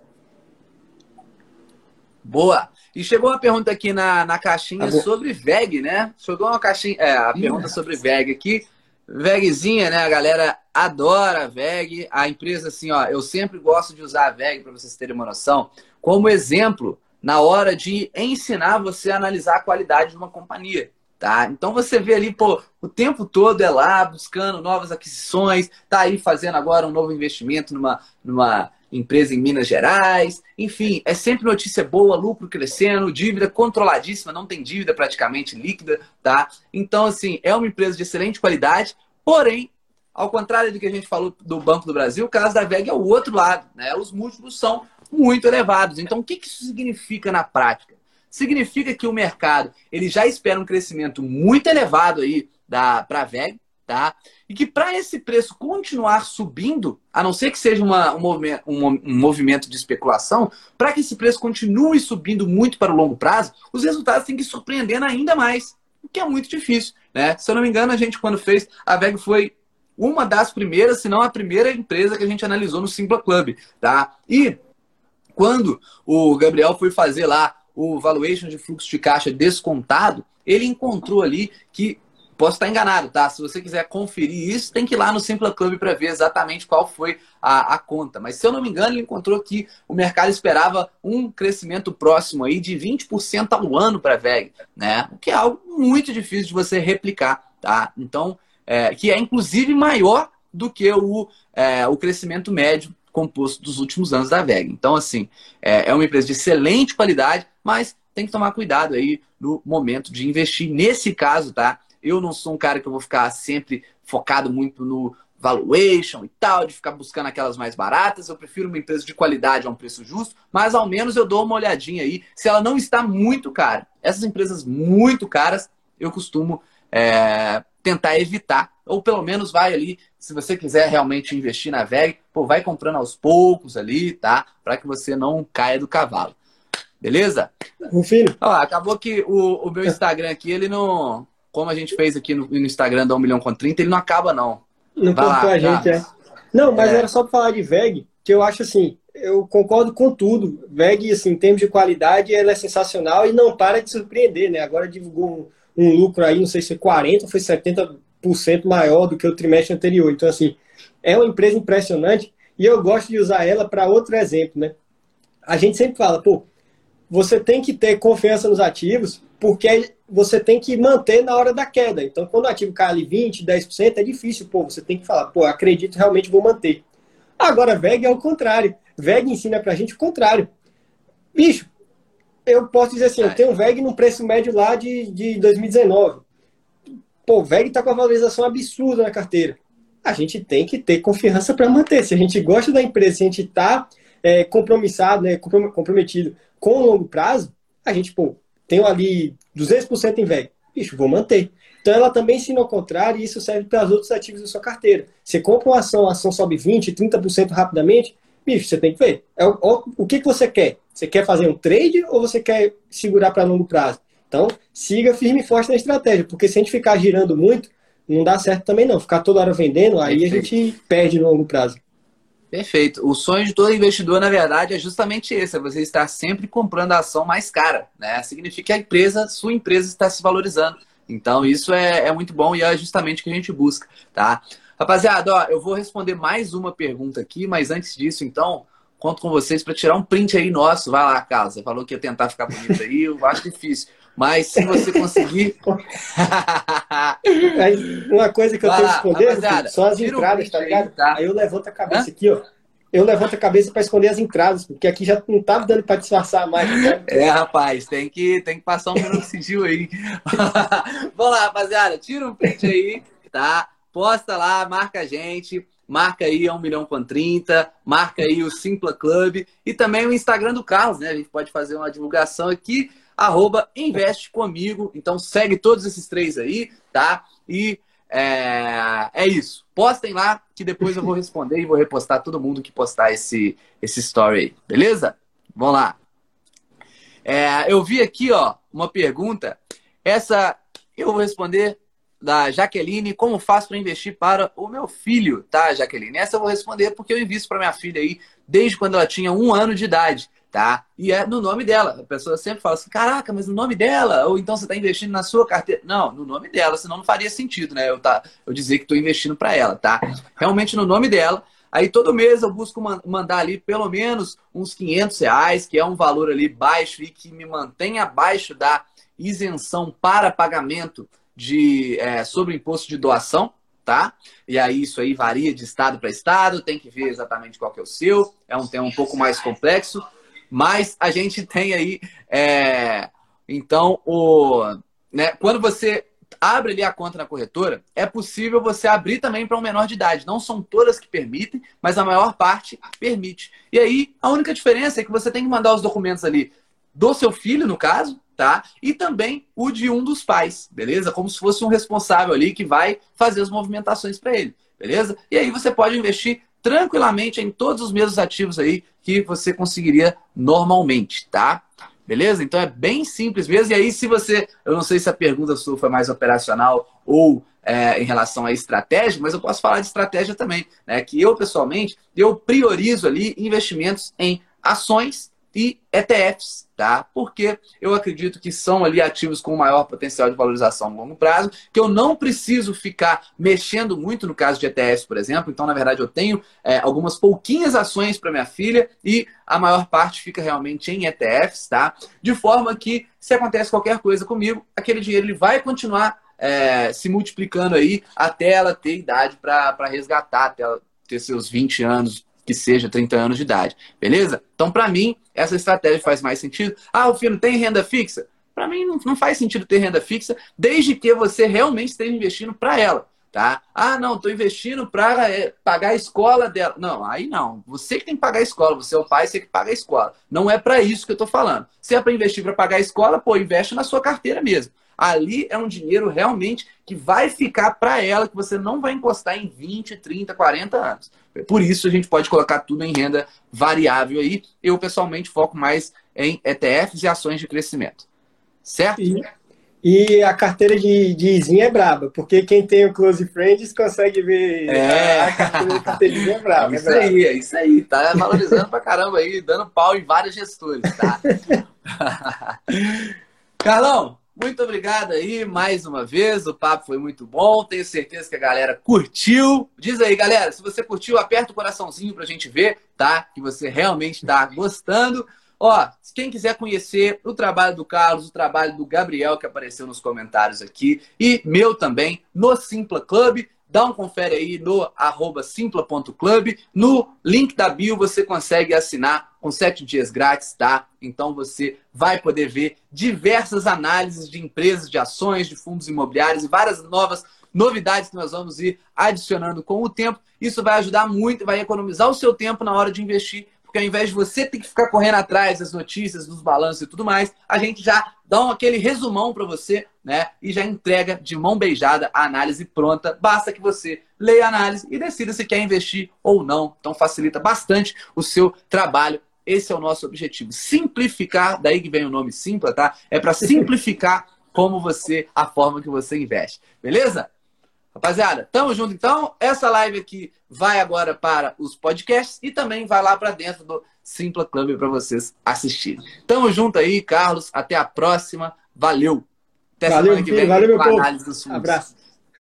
Boa! E chegou uma pergunta aqui na, na caixinha tá sobre VEG, né? Chegou uma caixinha, é, a pergunta sobre VEG aqui. VEGzinha, né? A galera adora a VEG. A empresa, assim, ó, eu sempre gosto de usar a VEG, para vocês terem uma noção, como exemplo na hora de ensinar você a analisar a qualidade de uma companhia. Tá? Então você vê ali, pô, o tempo todo é lá buscando novas aquisições, tá aí fazendo agora um novo investimento numa, numa empresa em Minas Gerais. Enfim, é sempre notícia boa, lucro crescendo, dívida controladíssima, não tem dívida praticamente líquida, tá? Então, assim, é uma empresa de excelente qualidade, porém, ao contrário do que a gente falou do Banco do Brasil, o caso da VEG é o outro lado, né? Os múltiplos são muito elevados. Então, o que isso significa na prática? Significa que o mercado ele já espera um crescimento muito elevado aí para a VEG, tá? E que para esse preço continuar subindo, a não ser que seja uma, um, movimento, um, um movimento de especulação, para que esse preço continue subindo muito para o longo prazo, os resultados têm que ir surpreendendo ainda mais, o que é muito difícil, né? Se eu não me engano, a gente quando fez, a VEG foi uma das primeiras, se não a primeira empresa que a gente analisou no Simpla Club, tá? E quando o Gabriel foi fazer lá o valuation de fluxo de caixa descontado, ele encontrou ali que Posso estar enganado, tá? Se você quiser conferir isso, tem que ir lá no Simpla Club para ver exatamente qual foi a, a, conta. Mas se eu não me engano, ele encontrou que o mercado esperava um crescimento próximo aí de 20% ao ano para a VEG, né? O que é algo muito difícil de você replicar, tá? Então, é, que é inclusive maior do que o, é, o crescimento médio composto dos últimos anos da VEG. Então, assim, é, é uma empresa de excelente qualidade, mas tem que tomar cuidado aí no momento de investir. Nesse caso, tá? Eu não sou um cara que eu vou ficar sempre focado muito no valuation e tal, de ficar buscando aquelas mais baratas. Eu prefiro uma empresa de qualidade a um preço justo, mas ao menos eu dou uma olhadinha aí se ela não está muito cara. Essas empresas muito caras, eu costumo é, tentar evitar. Ou pelo menos vai ali, se você quiser realmente investir na VEG, pô, vai comprando aos poucos ali, tá? Para que você não caia do cavalo. Beleza? Filho. Ó, acabou que o, o meu Instagram aqui, ele não, como a gente fez aqui no, no Instagram da 1 milhão com 30, ele não acaba, não. Não contou a gente, é. Não, mas é. era só para falar de VEG, que eu acho assim, eu concordo com tudo. VEG, assim, em termos de qualidade, ela é sensacional e não para de surpreender, né? Agora divulgou um, um lucro aí, não sei se é 40% ou foi 70% maior do que o trimestre anterior. Então, assim, é uma empresa impressionante e eu gosto de usar ela para outro exemplo, né? A gente sempre fala, pô, você tem que ter confiança nos ativos, porque você tem que manter na hora da queda. Então, quando o ativo cai ali 20%, 10%, é difícil, pô, você tem que falar, pô, acredito, realmente vou manter. Agora, VEG é o contrário. VEG ensina pra gente o contrário. Bicho, eu posso dizer assim, eu tenho um VEG no preço médio lá de, de 2019. Pô, o VEG tá com a valorização absurda na carteira. A gente tem que ter confiança para manter. Se a gente gosta da empresa, se a gente tá é, compromissado, né, comprometido com longo prazo, a gente, pô, tem ali 200% em VEG. Bicho, vou manter. Então ela também ensina ao contrário e isso serve para os outros ativos da sua carteira. Você compra uma ação, a ação sobe 20%, 30% rapidamente, bicho, você tem que ver. É o, o, que, que você quer? Você quer fazer um trade ou você quer segurar para longo prazo? Então, siga firme e forte na estratégia, porque se a gente ficar girando muito, não dá certo também não. Ficar toda hora vendendo, aí a gente perde no longo prazo. Perfeito. O sonho de todo investidor, na verdade, é justamente esse: é você estar sempre comprando a ação mais cara. Né? Significa que a empresa, sua empresa, está se valorizando. Então, isso é, é muito bom e é justamente o que a gente busca. Tá? Rapaziada, ó, eu vou responder mais uma pergunta aqui, mas antes disso, então, conto com vocês para tirar um print aí nosso. Vai lá, Carlos. Você falou que ia tentar ficar bonito aí, eu acho difícil. Mas se você conseguir. [laughs] Uma coisa que eu tenho que esconder são as entradas, tá ligado? Aí, tá? aí eu levanto a cabeça Hã? aqui, ó. Eu levanto a cabeça para esconder as entradas, porque aqui já não tá dando para disfarçar mais. Né? É, rapaz, tem que, tem que passar um sigilo aí. [laughs] Vamos lá, rapaziada. Tira um print aí, tá? Posta lá, marca a gente marca aí a 1 milhão com 30, marca aí o Simpla Club e também o Instagram do Carlos, né? A gente pode fazer uma divulgação aqui arroba investe comigo. Então segue todos esses três aí, tá? E é, é, isso. Postem lá que depois eu vou responder e vou repostar todo mundo que postar esse, esse story aí, beleza? Vamos lá. É, eu vi aqui, ó, uma pergunta. Essa eu vou responder da Jaqueline, como faço para investir para o meu filho, tá, Jaqueline? Essa eu vou responder porque eu invisto para minha filha aí desde quando ela tinha um ano de idade tá? E é no nome dela. A pessoa sempre fala assim, caraca, mas no nome dela? Ou então você está investindo na sua carteira? Não, no nome dela, senão não faria sentido, né? Eu, tá, eu dizer que estou investindo para ela, tá? Realmente no nome dela. Aí todo mês eu busco mandar ali pelo menos uns 500 reais, que é um valor ali baixo e que me mantém abaixo da isenção para pagamento de é, sobre imposto de doação, tá? E aí isso aí varia de estado para estado, tem que ver exatamente qual que é o seu, é um tema um pouco mais complexo, mas a gente tem aí, é, então, o, né, quando você abre ali a conta na corretora, é possível você abrir também para um menor de idade. Não são todas que permitem, mas a maior parte permite. E aí, a única diferença é que você tem que mandar os documentos ali do seu filho, no caso, tá? E também o de um dos pais, beleza? Como se fosse um responsável ali que vai fazer as movimentações para ele, beleza? E aí você pode investir tranquilamente em todos os mesmos ativos aí que você conseguiria normalmente, tá? Beleza? Então é bem simples mesmo. E aí, se você. Eu não sei se a pergunta sua foi mais operacional ou é, em relação à estratégia, mas eu posso falar de estratégia também. Né? Que eu, pessoalmente, eu priorizo ali investimentos em ações e ETFs, tá? Porque eu acredito que são ali ativos com maior potencial de valorização a longo prazo, que eu não preciso ficar mexendo muito no caso de ETFs, por exemplo. Então, na verdade, eu tenho é, algumas pouquinhas ações para minha filha e a maior parte fica realmente em ETFs, tá? De forma que, se acontece qualquer coisa comigo, aquele dinheiro ele vai continuar é, se multiplicando aí até ela ter idade para resgatar, até ela ter seus 20 anos, que seja 30 anos de idade, beleza? Então, para mim, essa estratégia faz mais sentido. Ah, o filho tem renda fixa? Para mim, não, faz sentido ter renda fixa, desde que você realmente esteja investindo para ela. Tá? Ah, não, estou investindo para é, pagar a escola dela. Não, aí não. Você que tem que pagar a escola, você é o pai, você que paga a escola. Não é para isso que eu estou falando. Se é para investir para pagar a escola, pô, investe na sua carteira mesmo. Ali é um dinheiro realmente que vai ficar para ela, que você não vai encostar em 20, 30, 40 anos. Por isso a gente pode colocar tudo em renda variável aí. Eu pessoalmente foco mais em ETFs e ações de crescimento. Certo? E, e a carteira de, de Izinha é braba, porque quem tem o Close Friends consegue ver é. a carteira, carteira de Izinha é braba. É isso é aí, é isso aí. Tá valorizando pra caramba aí, dando pau em vários gestores, tá? [laughs] [laughs] Carlão, muito obrigado aí mais uma vez. O papo foi muito bom. Tenho certeza que a galera curtiu. Diz aí, galera, se você curtiu, aperta o coraçãozinho pra gente ver, tá? Que você realmente tá gostando. Ó, quem quiser conhecer o trabalho do Carlos, o trabalho do Gabriel, que apareceu nos comentários aqui, e meu também, no Simpla Club, dá um confere aí no arroba simpla.club. No link da bio você consegue assinar com sete dias grátis, tá? Então você vai poder ver diversas análises de empresas, de ações, de fundos imobiliários e várias novas novidades que nós vamos ir adicionando com o tempo. Isso vai ajudar muito, vai economizar o seu tempo na hora de investir porque ao invés de você ter que ficar correndo atrás das notícias, dos balanços e tudo mais, a gente já dá um, aquele resumão para você, né? E já entrega de mão beijada a análise pronta. Basta que você leia a análise e decida se quer investir ou não. Então facilita bastante o seu trabalho. Esse é o nosso objetivo. Simplificar, daí que vem o nome Simpla, tá? É para [laughs] simplificar como você, a forma que você investe. Beleza? Rapaziada, tamo junto então. Essa live aqui vai agora para os podcasts e também vai lá para dentro do Simpla Club para vocês assistirem. Tamo junto aí, Carlos. Até a próxima. Valeu. Até valeu, semana que vem. Valeu, meu povo. Abraço.